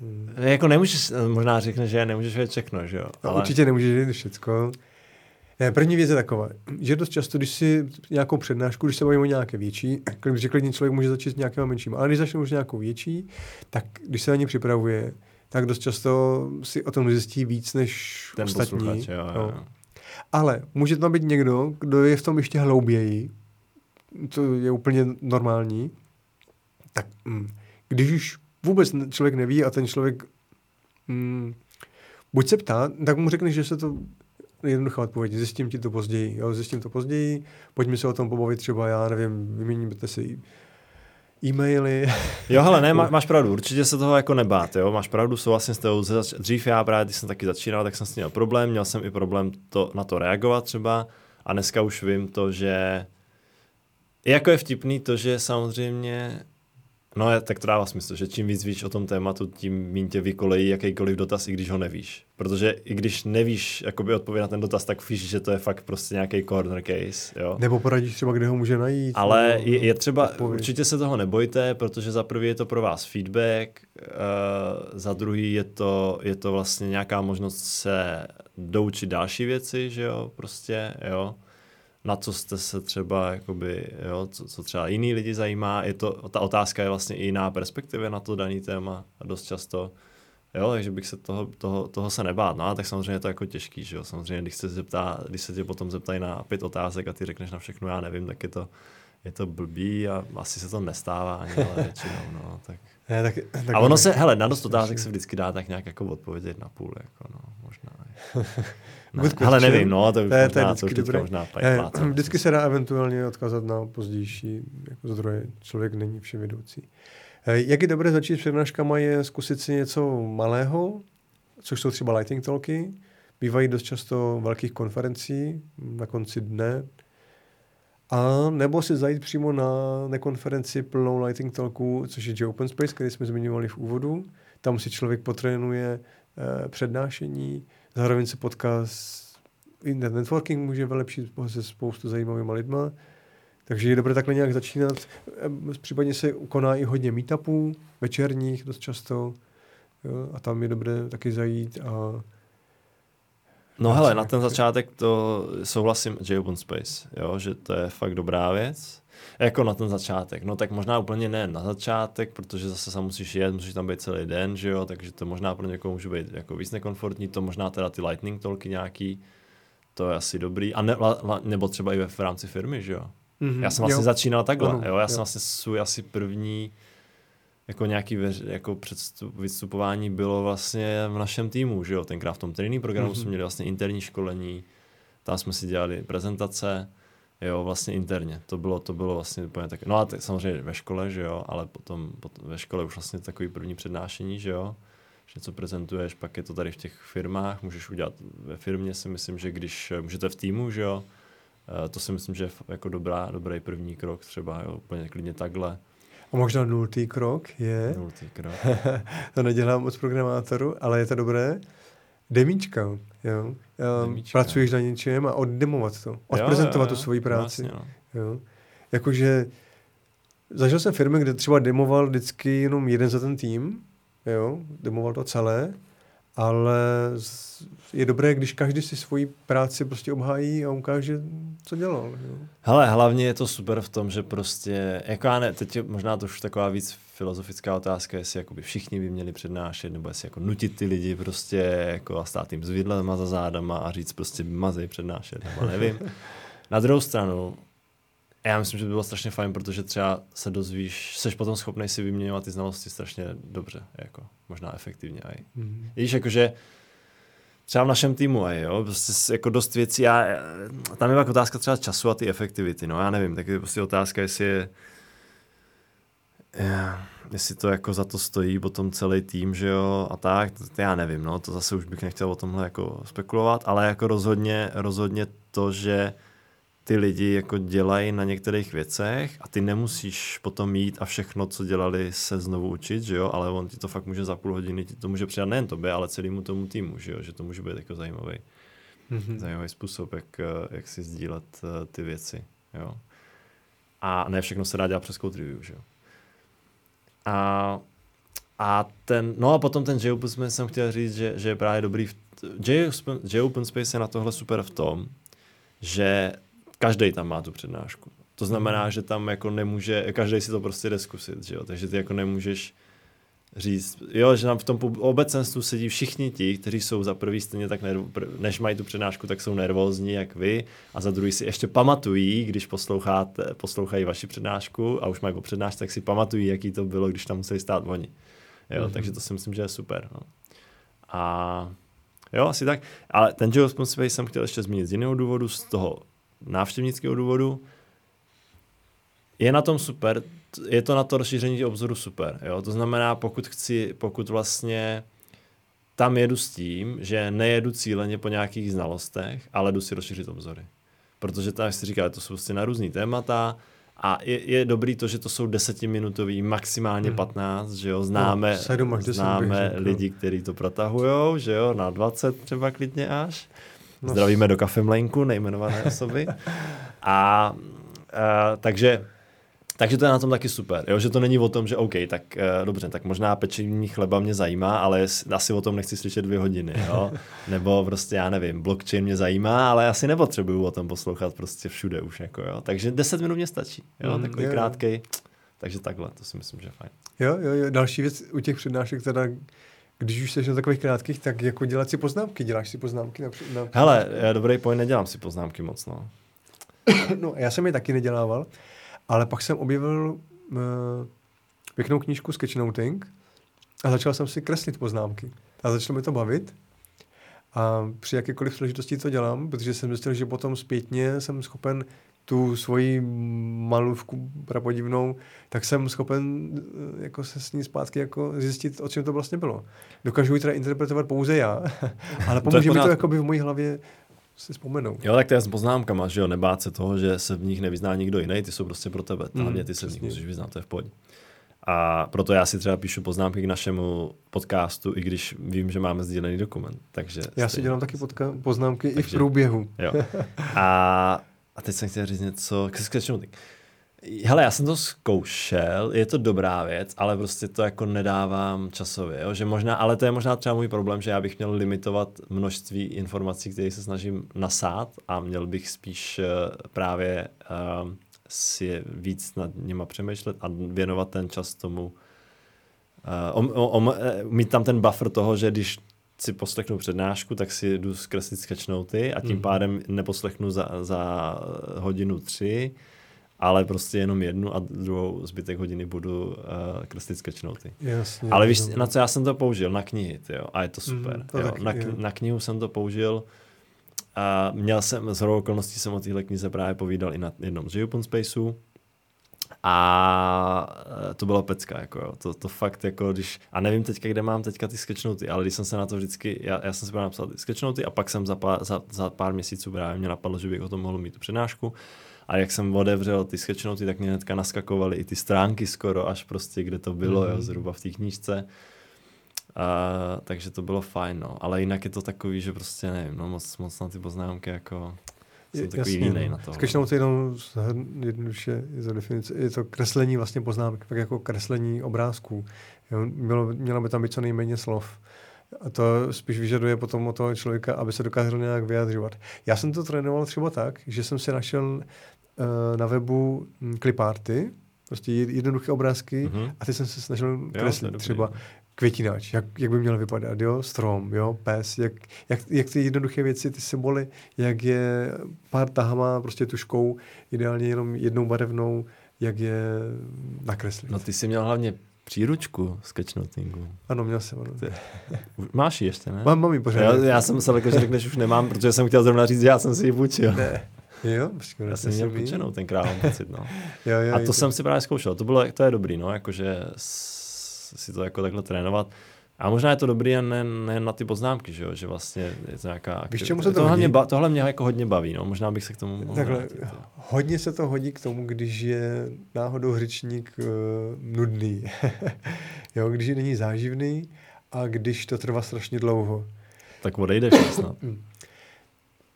Mm. Jako nemůžeš, možná řekne, že nemůžeš vědět všechno, že jo? No, Ale Určitě nemůžeš vědět všecko. Ne, první věc je taková, že dost často, když si nějakou přednášku, když se bavíme o nějaké větší, když řekl člověk může začít s nějakým menším, ale když začne už nějakou větší, tak když se na ně připravuje, tak dost často si o tom zjistí víc než ten ostatní. posluchač, jo, jo, No. jo. Ale může tam být někdo, kdo je v tom ještě hlouběji, to je úplně normální, tak mm, když už vůbec člověk neví a ten člověk mm, buď se ptá, tak mu řekneš, že se to jednoduchá odpověď, zjistím ti to později, jo, zjistím to později, pojďme se o tom pobavit třeba, já nevím, vyměníte si e-maily, Jo, hele, ne, má, máš pravdu, určitě se toho jako nebát, jo, máš pravdu, souhlasím s tebou, Zač- dřív já právě, když jsem taky začínal, tak jsem s tím měl problém, měl jsem i problém to, na to reagovat třeba a dneska už vím to, že jako je vtipný to, že samozřejmě No, tak to dává smysl, že čím víc víš o tom tématu, tím méně tě vykolejí jakýkoliv dotaz, i když ho nevíš. Protože i když nevíš jakoby odpověď na ten dotaz, tak víš, že to je fakt prostě nějaký corner case, jo. nebo poradíš třeba, kde ho může najít. Ale je, je třeba, odpověď. určitě se toho nebojte, protože za prvý je to pro vás feedback, uh, za druhý je to, je to vlastně nějaká možnost se doučit další věci, že jo, prostě, jo, na co jste se třeba, jakoby, jo, co, co třeba jiný lidi zajímá, je to, ta otázka je vlastně i jiná perspektiva na to daný téma a dost často, Jo, takže bych se toho, toho, toho se nebát. No a tak samozřejmě je to jako těžký, že jo. Samozřejmě, když se, zeptá, když se tě potom zeptají na pět otázek a ty řekneš na všechno, já nevím, tak je to, je to blbý a asi se to nestává ani, ale většinou, no, tak. Ne, tak, tak A ono se, hele, na dost otázek se vždycky dá tak nějak jako odpovědět na půl, jako no, možná. Ne, question. nevím, no, to, To je- to je možná, to vždycky možná. Vždycky se dá eventuálně odkazat na pozdější jako zdroje. Člověk není vševědoucí. Eh, Jak je dobré začít s přednáškama je zkusit si něco malého, což jsou třeba lighting talky. Bývají dost často velkých konferencí na konci dne. A nebo si zajít přímo na nekonferenci plnou lighting talků, což je Open Space, který jsme zmiňovali v úvodu. Tam si člověk potrénuje eh, přednášení, zároveň se potká s networking může vylepšit se spoustu zajímavými lidma. Takže je dobré takhle nějak začínat. Em, Případně se koná i hodně meetupů, večerních dost často. Jo, a tam je dobré taky zajít a No Já hele, na ten začátek to souhlasím J Open Space, jo, že to je fakt dobrá věc. Jako na ten začátek, no tak možná úplně ne na začátek, protože zase se musíš jet, musíš tam být celý den, že jo, takže to možná pro někoho může být jako víc nekomfortní, to možná teda ty lightning tolky nějaký, to je asi dobrý, a ne, la, la, nebo třeba i ve v rámci firmy, že jo. mm-hmm. Já jsem vlastně začínal takhle, Ano, jo, já jo. jsem vlastně svůj asi první jako nějaký veř, jako předstup, vystupování bylo vlastně v našem týmu, že jo, tenkrát v tom trénink programu Mhm. jsme měli vlastně interní školení, tam jsme si dělali prezentace, jo, vlastně interně, to bylo, to bylo vlastně úplně tak, no a tak samozřejmě ve škole, že jo, ale potom, potom ve škole už vlastně takový první přednášení, že jo, že něco prezentuješ, pak je to tady v těch firmách, můžeš udělat ve firmě, si myslím, že když můžete v týmu, že jo, Eh, to si myslím, že je jako dobrá, dobrý první krok třeba, jo, úplně klidně takhle. A možná nultý krok je, Nultý krok. to nedělám moc programátoru, ale je to dobré, demíčka. Jo? Um, Demíčka. pracuješ na něčem a oddemovat to. Odprezentovat tu svoji práci. Vlastně, no. Jo. Jakože zažil jsem firmy, kde třeba demoval vždycky jenom jeden za ten tým, jo, demoval to celé, ale je dobré, když každý si svoji práci prostě obhájí a ukáže, co dělal. Jo. Hele, hlavně je to super v tom, že prostě, jako já ne, teď je možná to už taková víc filozofická otázka, jestli jakoby všichni by měli přednášet, nebo jestli jako nutit ty lidi prostě jako a stát jim s vidlema za zádama a říct prostě mazej přednášet, nebo nevím. Na druhou stranu, já myslím, že by bylo strašně fajn, protože třeba se dozvíš, seš potom schopný si vyměňovat ty znalosti strašně dobře, jako možná efektivně aj. Mhm. Víš, jakože třeba v našem týmu, aj, jo, prostě jako dost věcí, já, tam je pak otázka třeba času a ty efektivity, no já nevím, tak je prostě otázka, jestli je, je jestli to jako za to stojí potom celý tým, že jo, a tak, to já nevím, no, to zase už bych nechtěl o tomhle jako spekulovat, ale jako rozhodně, rozhodně to, že ty lidi jako dělají na některých věcech a ty nemusíš potom jít a všechno, co dělali, se znovu učit, že jo, ale on ti to fakt může za půl hodiny, ti to může přidat nejen tobě, ale celému tomu týmu, že jo, že to může být jako zajímavý, mm-hmm. zajímavý způsob, jak, jak si sdílet uh, ty věci, jo. A ne všechno se dá dělat přes code review, že jo. A, a ten, no a potom ten JOpen jsem chtěl říct, že, že je právě dobrý, v, Space je na tohle super v tom, že každý tam má tu přednášku. To znamená, hmm. že tam jako nemůže, každý si to prostě jde zkusit, že jo? takže ty jako nemůžeš říct, jo, že nám v tom obecenstvu sedí všichni ti, kteří jsou za prvý stejně tak, nerv, než mají tu přednášku, tak jsou nervózní jak vy a za druhý si ještě pamatují, když posloucháte, poslouchají vaši přednášku a už mají po přednášce, tak si pamatují, jaký to bylo, když tam museli stát oni. Jo, mm-hmm. takže to si myslím, že je super. No. A jo, asi tak. Ale ten Joe Space jsem chtěl ještě zmínit z jiného důvodu, z toho návštěvnického důvodu. Je na tom super, je to na to rozšíření obzoru super. Jo? To znamená, pokud chci, pokud vlastně tam jedu s tím, že nejedu cíleně po nějakých znalostech, ale jdu si rozšířit obzory. Protože tam, jak si říká, to jsou prostě na různý témata a je, je dobrý to, že to jsou desetiminutový, maximálně hmm. 15, že jo, známe, no, 7 až 10 známe lidi, kteří to protahujou, že jo, na 20 třeba klidně až. No. Zdravíme do kafemlenku, nejmenované osoby. A, a takže takže to je na tom taky super, jo? že to není o tom, že OK, tak uh, dobře, tak možná pečení chleba mě zajímá, ale asi o tom nechci slyšet dvě hodiny, jo? nebo prostě já nevím, blockchain mě zajímá, ale asi nepotřebuju o tom poslouchat prostě všude už, jako jo. Takže 10 minut mě stačí, jo, mm, takový jo, krátkej, takže takhle, to si myslím, že je fajn. Jo, jo, jo, další věc u těch přednášek teda, když už jsi na takových krátkých, tak jako dělat si poznámky, děláš si poznámky na, na Hele, já dobrý point, nedělám si poznámky moc, no. no, já jsem je taky nedělával, ale pak jsem objevil uh, pěknou knížku Sketchnoting a začal jsem si kreslit poznámky. A začalo mi to bavit. A při jakékoliv příležitosti to dělám, protože jsem zjistil, že potom zpětně jsem schopen tu svoji malůvku prapodivnou, tak jsem schopen eh, jako se s ní zpátky jako zjistit, o čem to vlastně bylo. Dokážu ji teda interpretovat pouze já, ale pomůže mi to jako by v mojí hlavě si vzpomenou. Jo, tak to je s poznámkama, že jo, nebát se toho, že se v nich nevyzná nikdo jiný, ty jsou prostě pro tebe, mm, hlavně ty se v nich musíš vyznat, to je v pohodě. A proto já si třeba píšu poznámky k našemu podcastu, i když vím, že máme sdílený dokument. Takže já si dělám taky podka- poznámky takže, i v průběhu. Jo. A, a teď jsem chtěl říct něco k sketchnoting. Hele, já jsem to zkoušel, je to dobrá věc, ale prostě to jako nedávám časově, jo? že možná, ale to je možná třeba můj problém, že já bych měl limitovat množství informací, které se snažím nasát a měl bych spíš uh, právě uh, si víc nad nima přemýšlet a věnovat ten čas tomu, uh, om, om, uh, mít tam ten buffer toho, že když si poslechnu přednášku, tak si jdu zkreslit sketchnoty a tím mm. pádem neposlechnu za, za hodinu tři, ale prostě jenom jednu a druhou zbytek hodiny budu uh, kreslit sketchnoty. Jasně. Ale víš, na co já jsem to použil? Na knihy, jo, a je to mhm, super. Mm, to jo. Taky, na, kni- na knihu jsem to použil a měl jsem, z okolností jsem o téhle knize právě povídal i na jednom z Open Spaceu, a eh, to bylo pecka, jako jo. To, to fakt jako, když, a nevím teďka, kde mám teďka ty sketchnoty, ale když jsem se na to vždycky, já, já jsem si napsal ty sketchnoty a pak jsem za pár, za, za pár měsíců právě mě napadlo, že bych o tom mohl mít tu přednášku a jak jsem otevřel ty sketchnoty, tak mě hnedka naskakovaly i ty stránky skoro, až prostě kde to bylo, mm. jo, mhm. zhruba v té knížce. A, takže to bylo fajn, no. Ale jinak je to takový, že prostě nevím, no, moc, moc na ty poznámky jako jsem takový Jasně, jiný no. na to. Sketchnoty jenom jednoduše za definici, je to kreslení vlastně poznámek, tak jako kreslení obrázků. Mělo, mělo by tam být co nejméně slov. A to spíš vyžaduje potom od toho člověka, aby se dokázal nějak vyjadřovat. Já jsem to trénoval třeba tak, že jsem si našel uh, na webu hm, cliparty, prostě jednoduché obrázky mm-hmm. a teď jsem se snažil kreslit jo, třeba květináč, jak, jak by měl vypadat, jo, strom, jo, pes, jak, jak, jak ty jednoduché věci, ty symboly, jak je pár tahama prostě tuškou, ideálně jenom jednou barevnou, jak je nakreslit. No ty jsi měl hlavně příručku sketchnotingu. Ano, měl jsem. Ano. Máš ji ještě, ne? Mám, mám ji pořád. Já, já jsem se že řekneš, už nemám, protože jsem chtěl zrovna říct, že já jsem si ji půjčil. Ne. Jo, počkej, já jsem měl půjčenou tenkrát, mám pocit, no. jo, jo, a to, to jsem si právě zkoušel, to, bylo, to je dobrý, no, jakože si to jako takhle trénovat. A možná je to dobrý jen, ne, na ty poznámky, že, jo? že vlastně je to nějaká aktivita. Víš, čemu se to tohle, mě, ba, tohle mě jako hodně baví, no. možná bych se k tomu mohl Takhle, hodně se to hodí k tomu, když je náhodou hřičník uh, nudný. jo, když není záživný a když to trvá strašně dlouho. Tak odejdeš snad. Mm.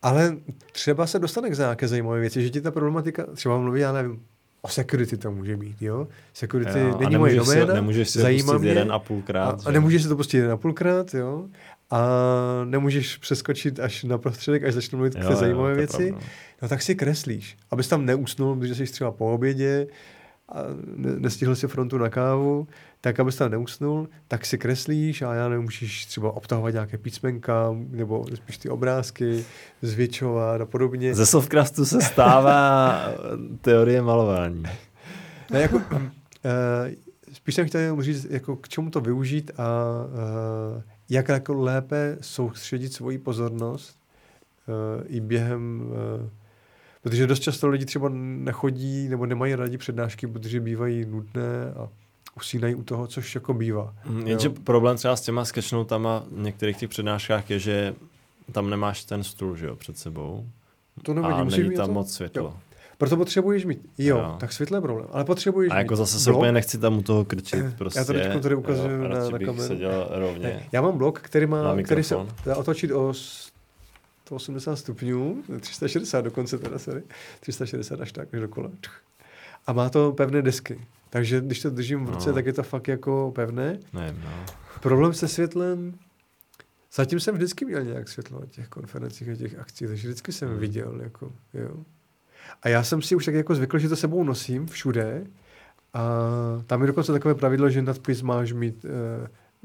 Ale třeba se dostane k nějaké zajímavé věci, že ti ta problematika, třeba mluví, já nevím, o security to může být, jo? Security jo, není moje doména, nemůžeš si zajímá to pustit jeden a půlkrát. A, a nemůžeš si to pustit jeden a půlkrát, jo? A nemůžeš přeskočit až na prostředek, až začnou mluvit jo, zajímavé jo, věci. No tak si kreslíš, abys tam neusnul, protože jsi třeba po obědě a nestihl si frontu na kávu, tak abys tam neusnul, tak si kreslíš a já nemusíš třeba obtahovat nějaké písmenka nebo spíš ty obrázky, zvětšovat a podobně. Ze Softcraftu se stává teorie malování. Ne, jako, uh, spíš jsem chtěl říct, jako k čemu to využít a uh, jak jako lépe soustředit svoji pozornost uh, i během uh, Protože dost často lidi třeba nechodí nebo nemají rádi přednášky, protože bývají nudné a usínají u toho, což jako bývá. Mm, jenže problém třeba s těma sketchnoutama v některých těch přednáškách je, že tam nemáš ten stůl, že jo, před sebou. To nevadí, a není tam to? moc světlo. Jo. Proto potřebuješ mít, jo, jo. tak světlé problém, ale potřebuješ A jako mít zase se úplně nechci tam u toho krčit, prostě. Já to teď tady ukazuju jo, na, na kameru. rovně. Já mám blok, který má, který se dá otočit o 180 stupňů, 360 dokonce teda, sorry, 360 až tak, až dokola. A má to pevné desky. Takže když to držím v ruce, no. tak je to fakt jako pevné. Ne, no. Problém se světlem, zatím jsem vždycky měl nějak světlo na těch konferencích a těch akcích, takže vždycky jsem hmm. viděl, jako, jo. A já jsem si už tak jako zvykl, že to sebou nosím všude a tam je dokonce takové pravidlo, že nadpis máš mít uh,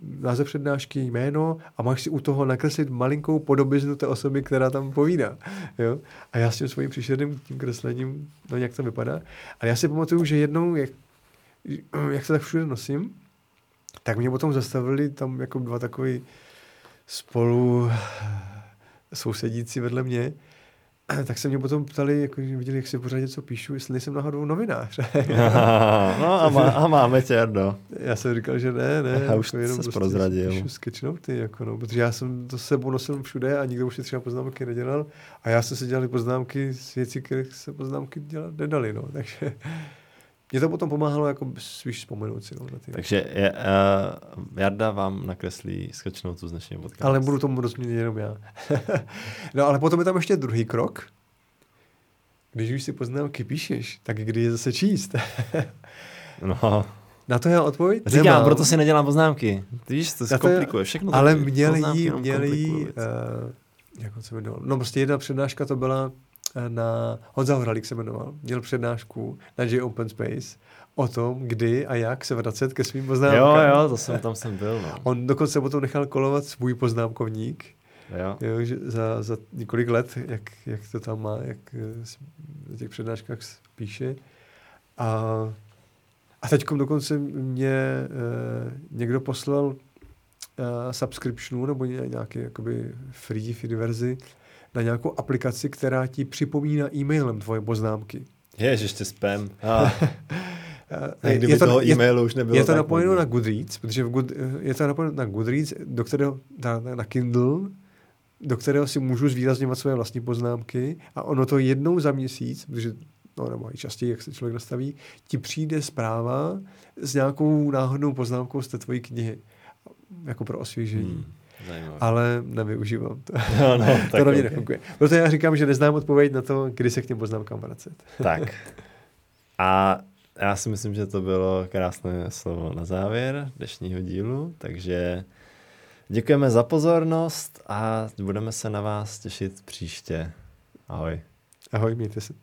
název přednášky, jméno a máš si u toho nakreslit malinkou podobiznu té osoby, která tam povídá. Jo? A já s tím svým příšerným tím kreslením, no jak to vypadá. A já si pamatuju, že jednou, jak, jak se tak všude nosím, tak mě potom zastavili tam jako dva takový spolu sousedící vedle mě tak se mě potom ptali, jako, že viděli, jak si pořád něco píšu, jestli nejsem náhodou novinář. no a, má, a máme tě, Jardo. Já jsem říkal, že ne, ne. A už jako jenom se prostě prozradil. Píšu sketchnoty, jako no, protože já jsem to s sebou nosil všude a nikdo už si třeba poznámky nedělal. A já jsem si dělal poznámky z věcí, které se poznámky dělat nedali, no. Takže mě to potom pomáhalo jako spíš vzpomenout si. No, na ty Takže je, uh, Jarda vám nakreslí sketchnotu z dnešního podcastu. Ale budu tomu rozumět jenom já. no ale potom je tam ještě druhý krok. Když už si poznámky píšeš, tak kdy je zase číst? no. Na to já odpověď Říkám, nemám. proto si nedělám poznámky. Ty víš, to zkomplikuje všechno. Ale měli jí, měli jí, uh, jak se jmenoval? No prostě jedna přednáška to byla na Honza Horalík se jmenoval, měl přednášku na J Open Space o tom, kdy a jak se vracet ke svým poznámkám. Jo, jo, to jsem tam jsem byl. No. On dokonce potom nechal kolovat svůj poznámkovník, jo. Jo, že za, za několik let, jak, jak to tam má, jak v těch přednáškách píše. A, a teď dokonce mě e, někdo poslal e, subscriptionu nebo nějaký jakoby free, free verzi na nějakou aplikaci, která ti připomíná e-mailem tvoje poznámky. Jež, ještě spam. Ah. je to, toho e-mailu už nebylo Je to napojeno na Goodreads, protože v Good, je to napojeno na Goodreads, do kterého, na, na Kindle, do kterého si můžu zvýrazněvat své vlastní poznámky a ono to jednou za měsíc, protože no nebo i častěji, jak se člověk nastaví, ti přijde zpráva s nějakou náhodnou poznámkou z té tvojí knihy, jako pro osvěžení. Hmm. Zajímavé. ale nevyužívám to. No, no, to na mě okay. nefunguje. Proto já říkám, že neznám odpověď na to, kdy se k těm poznámkám vracet. tak. A já si myslím, že to bylo krásné slovo na závěr dnešního dílu, takže děkujeme za pozornost a budeme se na vás těšit příště. Ahoj. Ahoj, mějte se.